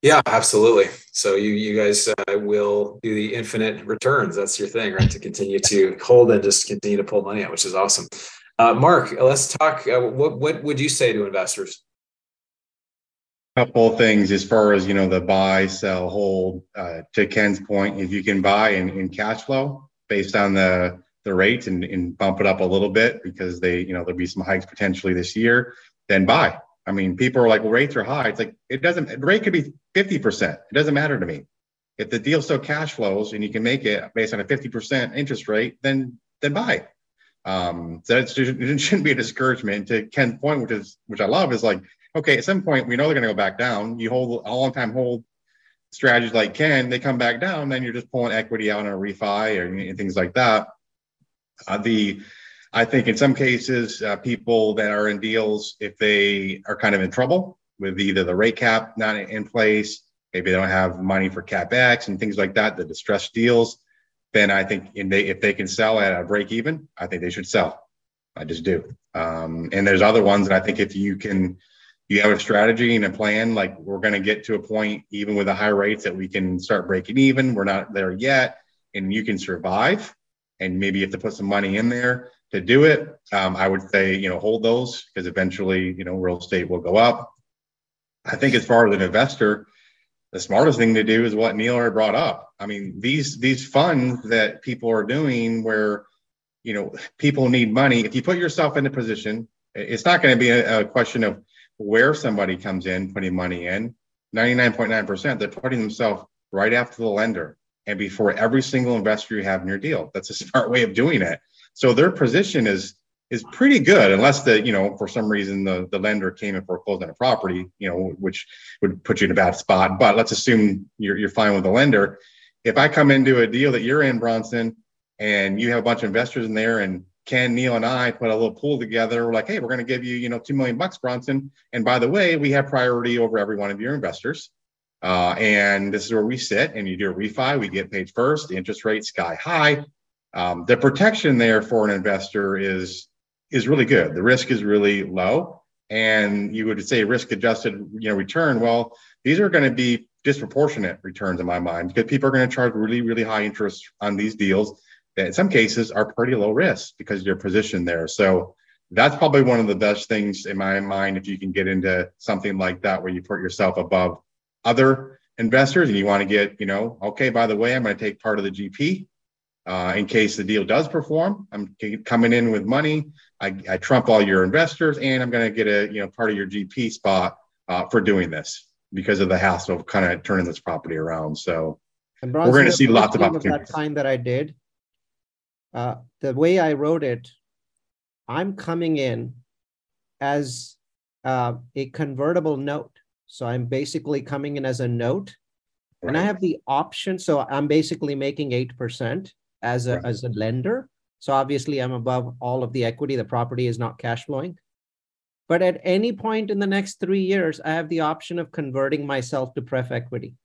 Yeah, absolutely. So you you guys uh, will do the infinite returns. That's your thing, right? To continue to hold and just continue to pull money out, which is awesome. Uh, Mark, let's talk. Uh, what what would you say to investors? Couple of things as far as you know the buy, sell, hold. Uh, to Ken's point, if you can buy in, in cash flow based on the the rates and, and bump it up a little bit because they you know there'll be some hikes potentially this year, then buy I mean, people are like, well, rates are high. It's like, it doesn't, rate could be 50%. It doesn't matter to me. If the deal still cash flows and you can make it based on a 50% interest rate, then, then buy. Um, so it shouldn't be a discouragement to Ken's point, which is, which I love is like, okay, at some point, we know they're going to go back down. You hold a long time hold strategies like Ken, they come back down, then you're just pulling equity out on a refi or things like that. Uh, the I think in some cases, uh, people that are in deals, if they are kind of in trouble with either the rate cap not in place, maybe they don't have money for capex and things like that, the distressed deals, then I think they, if they can sell at a break even, I think they should sell. I just do. Um, and there's other ones that I think if you can, you have a strategy and a plan, like we're going to get to a point, even with the high rates, that we can start breaking even. We're not there yet, and you can survive. And maybe you have to put some money in there to do it. Um, I would say, you know, hold those because eventually, you know, real estate will go up. I think as far as an investor, the smartest thing to do is what Neal had brought up. I mean, these these funds that people are doing where you know people need money. If you put yourself in a position, it's not going to be a, a question of where somebody comes in putting money in. 99.9%, they're putting themselves right after the lender and before every single investor you have in your deal. That's a smart way of doing it. So their position is is pretty good unless the you know for some reason the the lender came and foreclosed on a property you know which would put you in a bad spot but let's assume you're, you're fine with the lender if i come into a deal that you're in bronson and you have a bunch of investors in there and ken neal and i put a little pool together we're like hey we're going to give you you know two million bucks bronson and by the way we have priority over every one of your investors uh, and this is where we sit and you do a refi we get paid first the interest rate sky high um, the protection there for an investor is is really good. The risk is really low, and you would say risk adjusted, you know, return. Well, these are going to be disproportionate returns in my mind because people are going to charge really really high interest on these deals in some cases are pretty low risk because you're positioned there. So that's probably one of the best things in my mind if you can get into something like that where you put yourself above other investors and you want to get, you know, okay, by the way, I'm going to take part of the GP uh, in case the deal does perform. I'm coming in with money. I, I trump all your investors, and I'm going to get a you know part of your GP spot uh, for doing this because of the hassle of kind of turning this property around. So we're going to see lots of opportunities. That time that I did, uh, the way I wrote it, I'm coming in as uh, a convertible note. So I'm basically coming in as a note, right. and I have the option. So I'm basically making eight percent as a, right. as a lender. So obviously I'm above all of the equity. The property is not cash flowing. But at any point in the next three years, I have the option of converting myself to pref equity.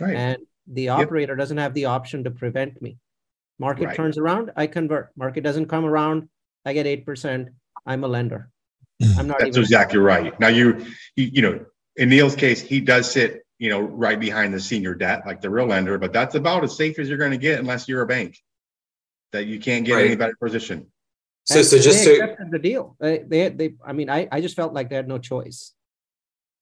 Right. And the operator yep. doesn't have the option to prevent me. Market right. turns around, I convert. Market doesn't come around, I get 8%. I'm a lender. Hmm. I'm not That's exactly right. Now you, you, you know, in Neal's case, he does sit, you know, right behind the senior debt, like the real lender, but that's about as safe as you're going to get unless you're a bank that you can't get right. any better position. So, and so just they to the deal. They, they, they, I mean, I, I just felt like they had no choice.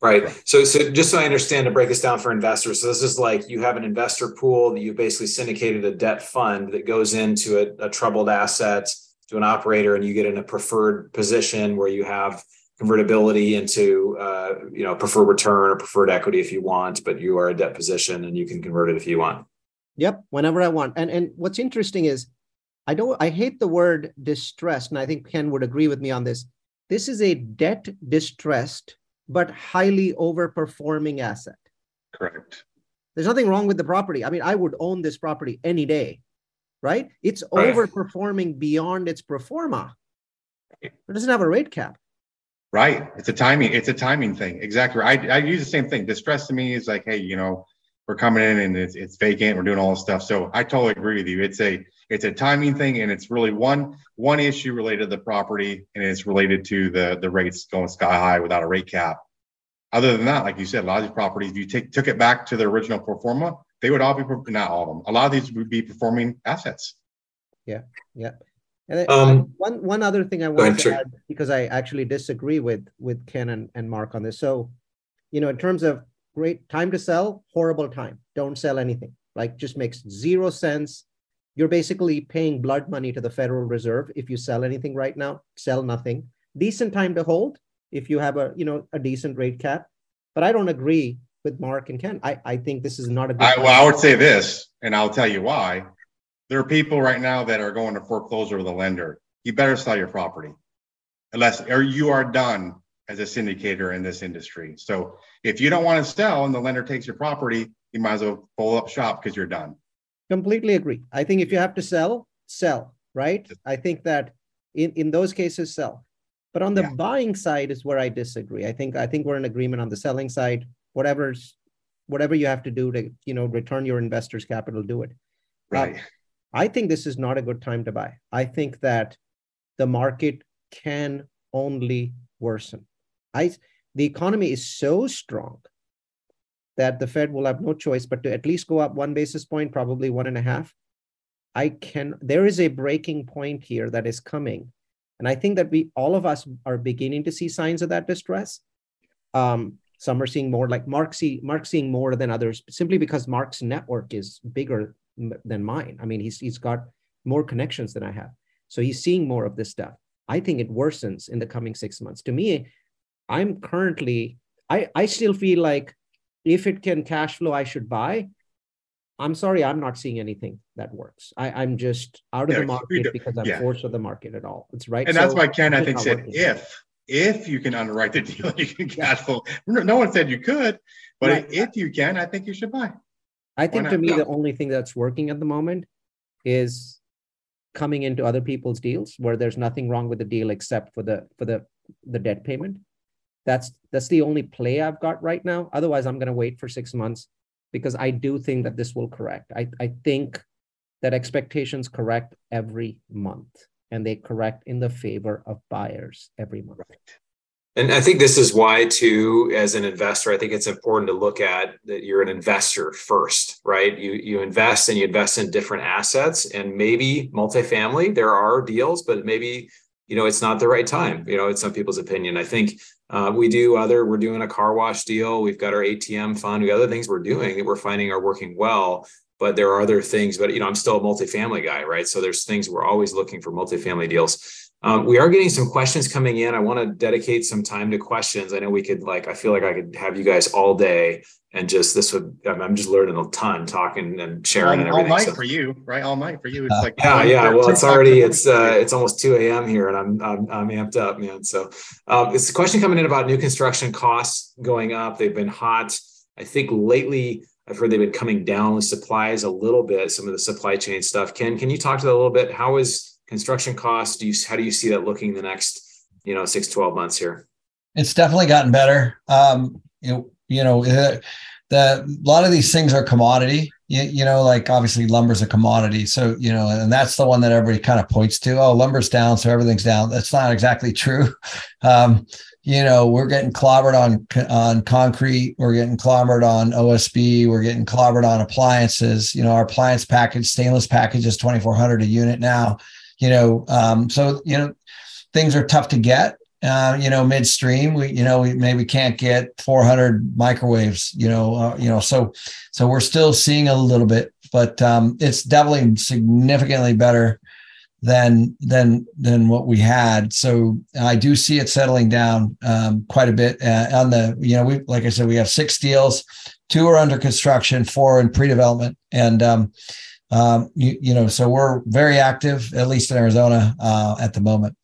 Right. So, so just so I understand to break this down for investors. So this is like you have an investor pool that you basically syndicated a debt fund that goes into a, a troubled asset to an operator, and you get in a preferred position where you have convertibility into uh, you know preferred return or preferred equity if you want, but you are a debt position and you can convert it if you want. Yep, whenever I want. And and what's interesting is I don't I hate the word distressed, and I think Ken would agree with me on this. This is a debt distressed but highly overperforming asset. Correct. There's nothing wrong with the property. I mean, I would own this property any day, right? It's right. overperforming beyond its pro forma. It doesn't have a rate cap. Right. It's a timing. It's a timing thing. Exactly. I, I use the same thing. Distress to me is like, hey, you know, we're coming in and it's, it's vacant. We're doing all this stuff. So I totally agree with you. It's a it's a timing thing, and it's really one one issue related to the property, and it's related to the the rates going sky high without a rate cap. Other than that, like you said, a lot of these properties, if you take took it back to the original pro forma, they would all be not all of them. A lot of these would be performing assets. Yeah, yeah. And um, one one other thing I want to add because I actually disagree with with Ken and, and Mark on this. So, you know, in terms of great time to sell, horrible time. Don't sell anything. Like just makes zero sense you're basically paying blood money to the Federal Reserve if you sell anything right now. Sell nothing. Decent time to hold if you have a you know a decent rate cap. But I don't agree with Mark and Ken. I, I think this is not a good. I, well, I would say this, and I'll tell you why. There are people right now that are going to foreclosure with a lender. You better sell your property, unless or you are done as a syndicator in this industry. So if you don't want to sell and the lender takes your property, you might as well pull up shop because you're done. Completely agree. I think if you have to sell, sell. right? I think that in, in those cases, sell. But on the Yeah. buying side is where I disagree. I think I think we're in agreement on the selling side. Whatever's whatever you have to do to you know return your investors' capital, do it. Uh, right. I think this is not a good time to buy. I think that the market can only worsen. I the economy is so strong that the Fed will have no choice but to at least go up one basis point, probably one and a half. I can there is a breaking point here that is coming. And I think that we all of us are beginning to see signs of that distress. Um, some are seeing more like Mark see Mark seeing more than others simply because Mark's network is bigger than mine. I mean, he's he's got more connections than I have. So he's seeing more of this stuff. I think it worsens in the coming six months. To me, I'm currently, I, I still feel like if it can cash flow, I should buy. I'm sorry, I'm not seeing anything that works. I, I'm just out of Yeah, the market because I'm yeah. forced of the market at all. It's right. And that's why Ken, I think, said if if you can underwrite the deal, you can cash flow. No one said you could, but Right. if you can, I think you should buy. I think to me, the only thing that's working at the moment is coming into other people's deals where there's nothing wrong with the deal except for the for the the debt payment. That's that's the only play I've got right now. Otherwise, I'm going to wait for six months because I do think that this will correct. I, I think that expectations correct every month and they correct in the favor of buyers every month. And I think this is why, too, as an investor, I think it's important to look at that you're an investor first, right? You you invest and you invest in different assets, and maybe multifamily. There are deals, but maybe you know it's not the right time. You know, it's some people's opinion. I think uh, we do other. We're doing a car wash deal. We've got our ATM fund. We got other things we're doing that we're finding are working well. But there are other things. But you know, I'm still a multifamily guy, right? So there's things we're always looking for multifamily deals. Um, we are getting some questions coming in. I want to dedicate some time to questions. I know we could like, I feel like I could have you guys all day and just this would, I'm I'm just learning a ton talking and sharing and all, all night So- for you, right? All night for you. It's Uh, like yeah, yeah. Well, it's already it's uh it's almost two a.m. here, and I'm I'm I'm amped up, man. So, um, it's a question coming in about new construction costs going up. They've been hot. I think lately I've heard they've been coming down with supplies a little bit. Some of the supply chain stuff. Ken, can you talk to that a little bit? How is construction costs? Do you how do you see that looking the next you know six 12 months here? It's definitely gotten better. Um, you know, you know, uh, the a lot of these things are commodity. You, you know, like obviously lumber's a commodity. So, you know, and that's the one that everybody kind of points to. Oh, lumber's down, so everything's down. That's not exactly true. Um, you know, we're getting clobbered on on concrete, we're getting clobbered on OSB, we're getting clobbered on appliances. You know, our appliance package, stainless package is 2400 a unit now. You know, um, so you know, things are tough to get uh, you know, midstream, we, you know, we maybe can't get 400 microwaves, you know, uh, you know, so, so we're still seeing a little bit, but um, it's definitely significantly better than, than, than what we had. So I do see it settling down um, quite a bit uh, on the, you know, we, like I said, we have six deals, two are under construction, four in pre-development. And, um, um, you, you know, so we're very active, at least in Arizona uh, at the moment.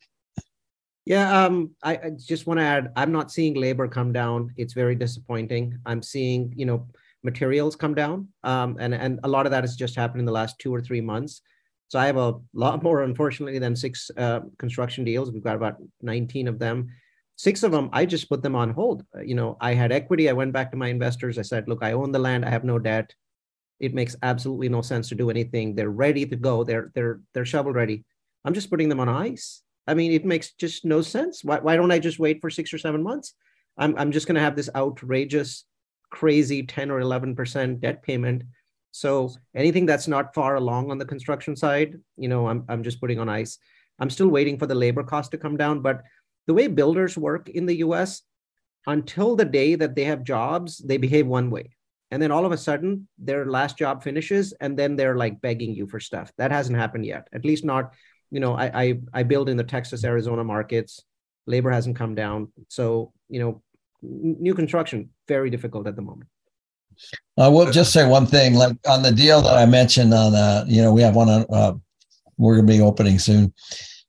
Yeah, um, I, I just want to add, I'm not seeing labor come down. It's very disappointing. I'm seeing, you know, materials come down, um, and and a lot of that has just happened in the last two or three months. So I have a lot more, unfortunately, than six uh, construction deals. We've got about 19 of them. Six of them, I just put them on hold. You know, I had equity. I went back to my investors. I said, look, I own the land. I have no debt. It makes absolutely no sense to do anything. They're ready to go. They're they're they're shovel ready. I'm just putting them on ice. I mean, it makes just no sense. Why, why don't I just wait for six or seven months? I'm, I'm just going to have this outrageous, crazy 10 or 11% debt payment. So anything that's not far along on the construction side, you know, I'm, I'm just putting on ice. I'm still waiting for the labor cost to come down. But the way builders work in the US, until the day that they have jobs, they behave one way. And then all of a sudden, their last job finishes, and then they're like begging you for stuff. That hasn't happened yet, at least not you know, I, I I build in the Texas, Arizona markets. Labor hasn't come down, so you know, new construction very difficult at the moment. I will just say one thing, like on the deal that I mentioned on, uh, you know, we have one on, uh, we're going to be opening soon.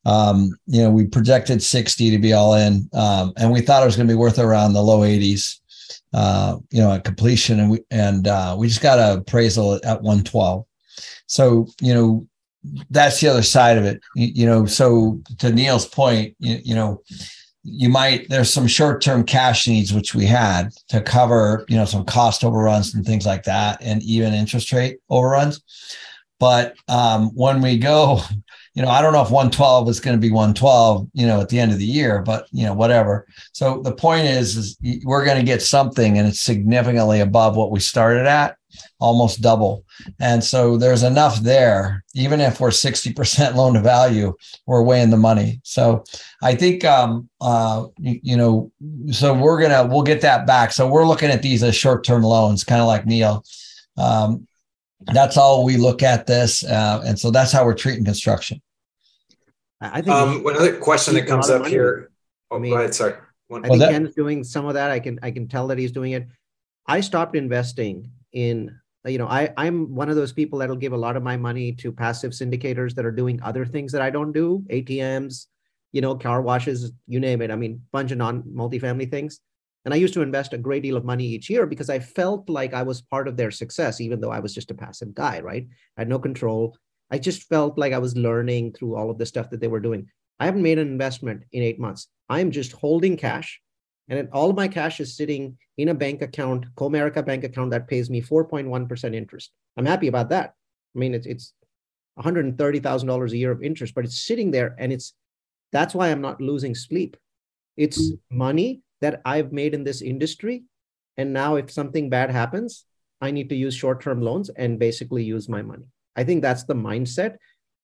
Um, you know, we projected 60 to be all in, um, and we thought it was going to be worth around the low 80s, uh, you know, at completion, and we and uh, we just got a appraisal at 112. So, you know, that's the other side of it. You, you know, so to Neal's point, you, you know, you might there's some short-term cash needs which we had to cover you know some cost overruns and things like that and even interest rate overruns but um, when we go you know i don't know if 112 is going to be 112 you know at the end of the year but you know whatever so the point is, is we're going to get something and it's significantly above what we started at almost double. And so there's enough there, even if we're 60% loan to value, we're weighing the money. So I think, um, uh, you, you, know, so we're going to, we'll get that back. So we're looking at these as short-term loans, kind of like Neal. Um, that's all we look at this. Uh, and so that's how we're treating construction. I think um, one other question that comes up here. Oh, I mean, go ahead. Sorry. One, I think that, Ken's doing some of that. I can I can tell that he's doing it. I stopped investing in you know I, i'm one of those people that'll give a lot of my money to passive syndicators that are doing other things that i don't do atms you know car washes you name it i mean bunch of non multifamily things and i used to invest a great deal of money each year because i felt like i was part of their success even though i was just a passive guy right i had no control i just felt like i was learning through all of the stuff that they were doing i haven't made an investment in eight months i'm just holding cash and all my cash is sitting in a bank account, Comerica bank account that pays me 4.1% interest. I'm happy about that. I mean, it's it's $130,000 a year of interest, but it's sitting there and it's that's why I'm not losing sleep. It's money that I've made in this industry. And now if something bad happens, I need to use short-term loans and basically use my money. I think that's the mindset.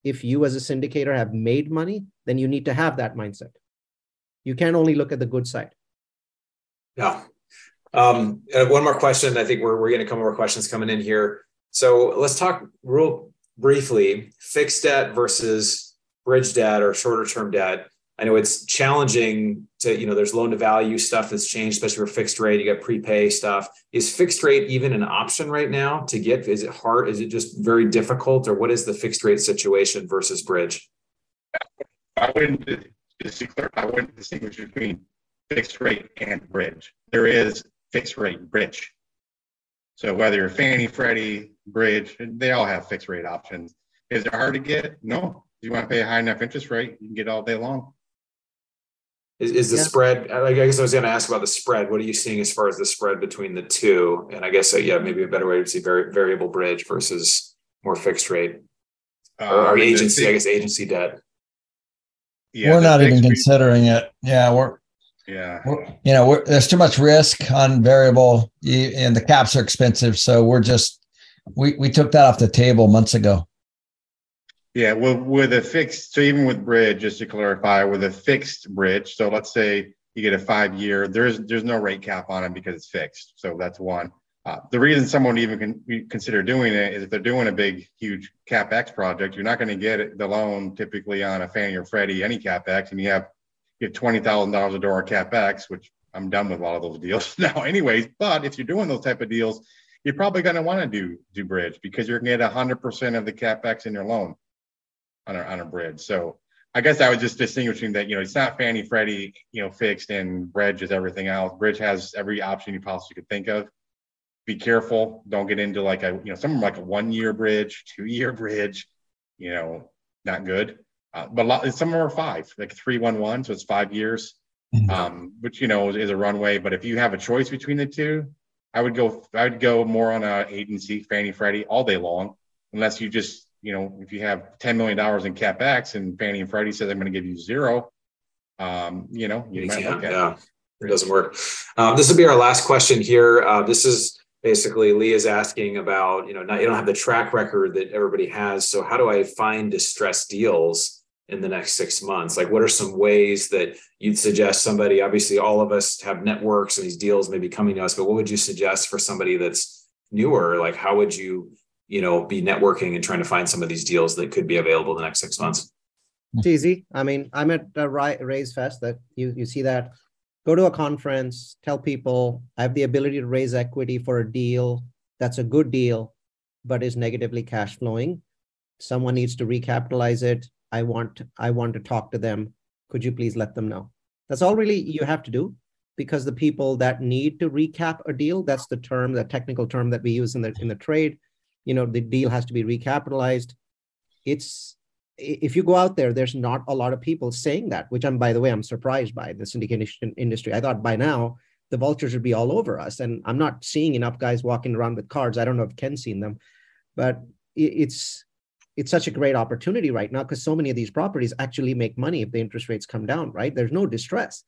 If you as a syndicator have made money, then you need to have that mindset. You can't only look at the good side. Yeah. Um, one more question. I think we're, we're getting a couple more questions coming in here. So let's talk real briefly fixed debt versus bridge debt or shorter term debt. I know it's challenging to, you know, there's loan to value stuff that's changed, especially for fixed rate. You got prepay stuff. Is fixed rate even an option right now to get? Is it hard? Is it just very difficult? Or what is the fixed rate situation versus bridge? I wouldn't just I wouldn't distinguish between fixed rate and bridge. There is fixed rate bridge. So whether you're Fannie, Freddie, bridge, they all have fixed rate options. Is it hard to get? No. You want to pay a high enough interest rate, you can get all day long. Is, is the yeah. spread? I guess I was going to ask about the spread. What are you seeing as far as the spread between the two? And I guess uh, yeah, maybe a better way to see vari- variable bridge versus more fixed rate, or, or um, agency. I guess agency debt. Yeah, we're not even considering it. Yeah, we're yeah. you know, there's too much risk on variable and the caps are expensive. So we're just, we, we took that off the table months ago. Yeah. Well, with a fixed, so even with bridge, just to clarify, with a fixed bridge, so let's say you get a five year, there's, there's no rate cap on it because it's fixed. So that's one. Uh, the reason someone even can consider doing it is if they're doing a big, huge capex project, you're not going to get the loan typically on a Fannie or Freddie any capex, and you have get twenty thousand dollars a door capex, which I'm done with a lot of those deals now, anyways. But if you're doing those type of deals, you're probably going to want to do do bridge because you're going to get hundred percent of the capex in your loan on a on a bridge. So I guess I was just distinguishing that you know it's not Fannie Freddie you know fixed and bridge is everything else. Bridge has every option you possibly could think of. Be careful. Don't get into like a you know some like a one year bridge, two year bridge. You know, not good. Uh, but lot, some of them are five, like three one one, so it's five years, mm-hmm. um, which you know is, is, a runway. But if you have a choice between the two, I would go. I would go more on a agency, Fannie Freddie, all day long, unless you just you know if you have ten million dollars in capex and Fannie and Freddie says I'm going to give you zero, um, you know you might look at yeah. it. It doesn't work. Um, this will be our last question here. Uh, this is basically Lee is asking about, you know, not, you don't have the track record that everybody has. So how do I find distressed deals in the next six months? Like, what are some ways that you'd suggest somebody? Obviously, all of us have networks and these deals may be coming to us, but what would you suggest for somebody that's newer? Like, how would you, you know, be networking and trying to find some of these deals that could be available the next six months? It's easy. I mean, I'm at a Raise Fest that you you see that. Go to a conference, tell people I have the ability to raise equity for a deal that's a good deal, but is negatively cash flowing. Someone needs to recapitalize it I want I want to talk to them. Could you please let them know? That's all really you have to do because the people that need to recap a deal, that's the term, the technical term that we use in the in the trade. You know, the deal has to be recapitalized. it's if you go out there, there's not a lot of people saying that, which I'm, by the way, I'm surprised by the syndication industry. I thought by now the vultures would be all over us. And I'm not seeing enough guys walking around with cards. I don't know if Ken's seen them, but it's it's such a great opportunity right now because so many of these properties actually make money if the interest rates come down, right? There's no distress.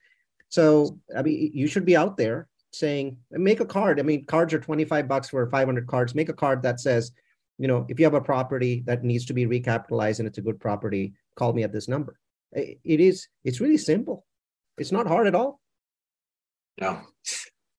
So I mean, you should be out there saying, make a card. I mean, cards are 25 bucks for 500 cards. Make a card that says, you know, if you have a property that needs to be recapitalized and it's a good property, call me at this number. It is, it's really simple. It's not hard at all. Yeah.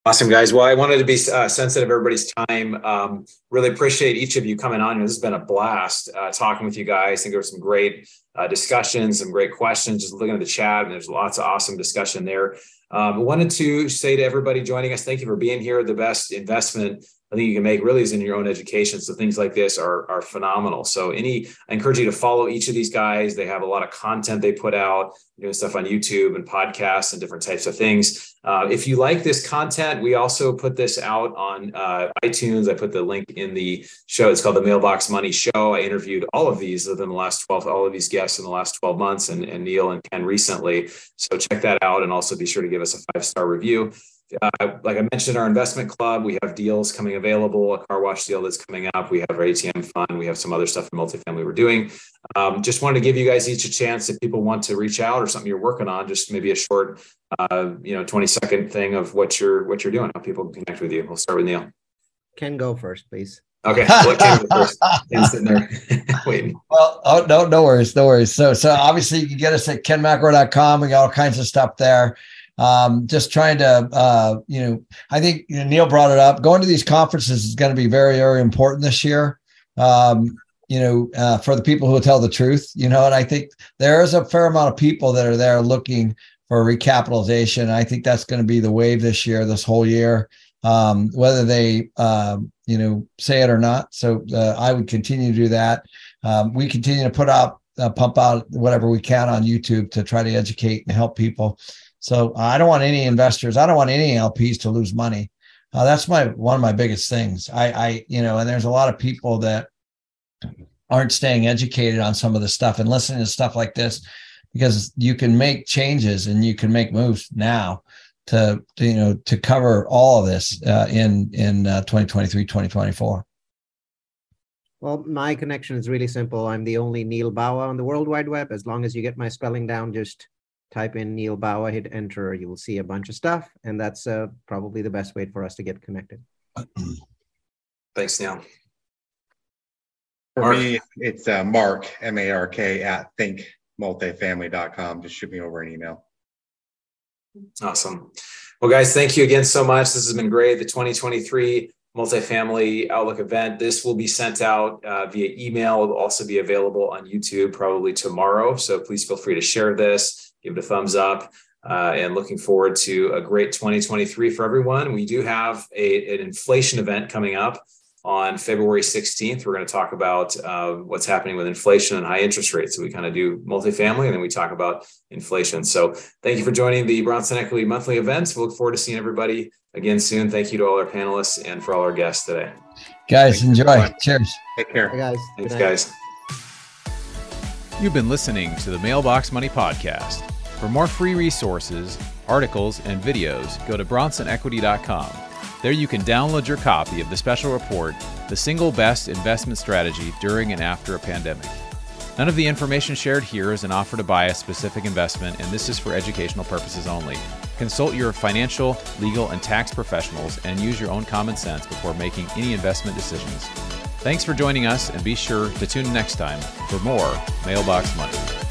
Awesome, guys. Well, I wanted to be uh, sensitive everybody's time. Um, really appreciate each of you coming on. This has been a blast uh, talking with you guys. I think there were some great uh, discussions, some great questions. Just looking at the chat, and there's lots of awesome discussion there. Um, wanted to say to everybody joining us, thank you for being here. The best investment I think you can make really is in your own education. So things like this are, are phenomenal. So any, I encourage you to follow each of these guys. They have a lot of content they put out, doing stuff on YouTube and podcasts and different types of things. Uh, if you like this content, we also put this out on uh, iTunes. I put the link in the show. It's called the Mailbox Money Show. I interviewed all of these within the last 12, all of these guests in the last 12 months and, and Neal and Ken recently. So check that out and also be sure to give us a five-star review uh, like I mentioned, our investment club, we have deals coming available, a car wash deal that's coming up. We have our ATM fund. We have some other stuff in multifamily we're doing. Um, just wanted to give you guys each a chance if people want to reach out or something you're working on, just maybe a short, uh, you know, 20 second thing of what you're, what you're doing, how people can connect with you. We'll start with Neal. Ken go first, please. Okay. Well, Ken first. Ken's sitting there waiting. Well, oh, no, no worries. No worries. So, so obviously you can get us at kenmcelroy.com. We got all kinds of stuff there um, just trying to, uh, you know, I think you know, Neal brought it up. Going to these conferences is going to be very, very important this year. Um, you know, uh, for the people who tell the truth, you know, and I think there is a fair amount of people that are there looking for recapitalization. I think that's going to be the wave this year, this whole year, um, whether they, um, you know, say it or not. So uh, I would continue to do that. Um, we continue to put out, uh, pump out whatever we can on YouTube to try to educate and help people. So uh, I don't want any investors, I don't want any LPs to lose money. Uh, that's my one of my biggest things. I, I, you know, and there's a lot of people that aren't staying educated on some of the stuff and listening to stuff like this because you can make changes and you can make moves now to, to you know to cover all of this uh, in in uh, 2023 2024 well my connection is really simple i'm the only neal bawa on the world wide web as long as you get my spelling down just type in Neal Bawa, hit enter, you will see a bunch of stuff. And that's uh, probably the best way for us to get connected. Thanks, Neil. For Mark. me, it's uh, Mark, M A R K, at thinkmultifamily.com. Just shoot me over an email. Awesome. Well, guys, thank you again so much. This has been great. The 2023 multifamily outlook event. This will be sent out uh, via email. It will also be available on YouTube probably tomorrow. So please feel free to share this, give it a thumbs up. Uh, and looking forward to a great 2023 for everyone. We do have a, an inflation event coming up on February 16th. We're going to talk about uh, what's happening with inflation and high interest rates. So we kind of do multifamily and then we talk about inflation. So thank you for joining the Bronson Equity Monthly events. We look forward to seeing everybody again soon. Thank you to all our panelists and for all our guests today. Guys, enjoy. Cheers. Take care. Hey guys. Thanks, guys. You've been listening to the Mailbox Money Podcast. For more free resources, articles, and videos, go to bronsonequity.com. There you can download your copy of the special report, The Single Best Investment Strategy During and After a Pandemic. None of the information shared here is an offer to buy a specific investment, and this is for educational purposes only. Consult your financial, legal, and tax professionals and use your own common sense before making any investment decisions. Thanks for joining us, and be sure to tune next time for more Mailbox Money.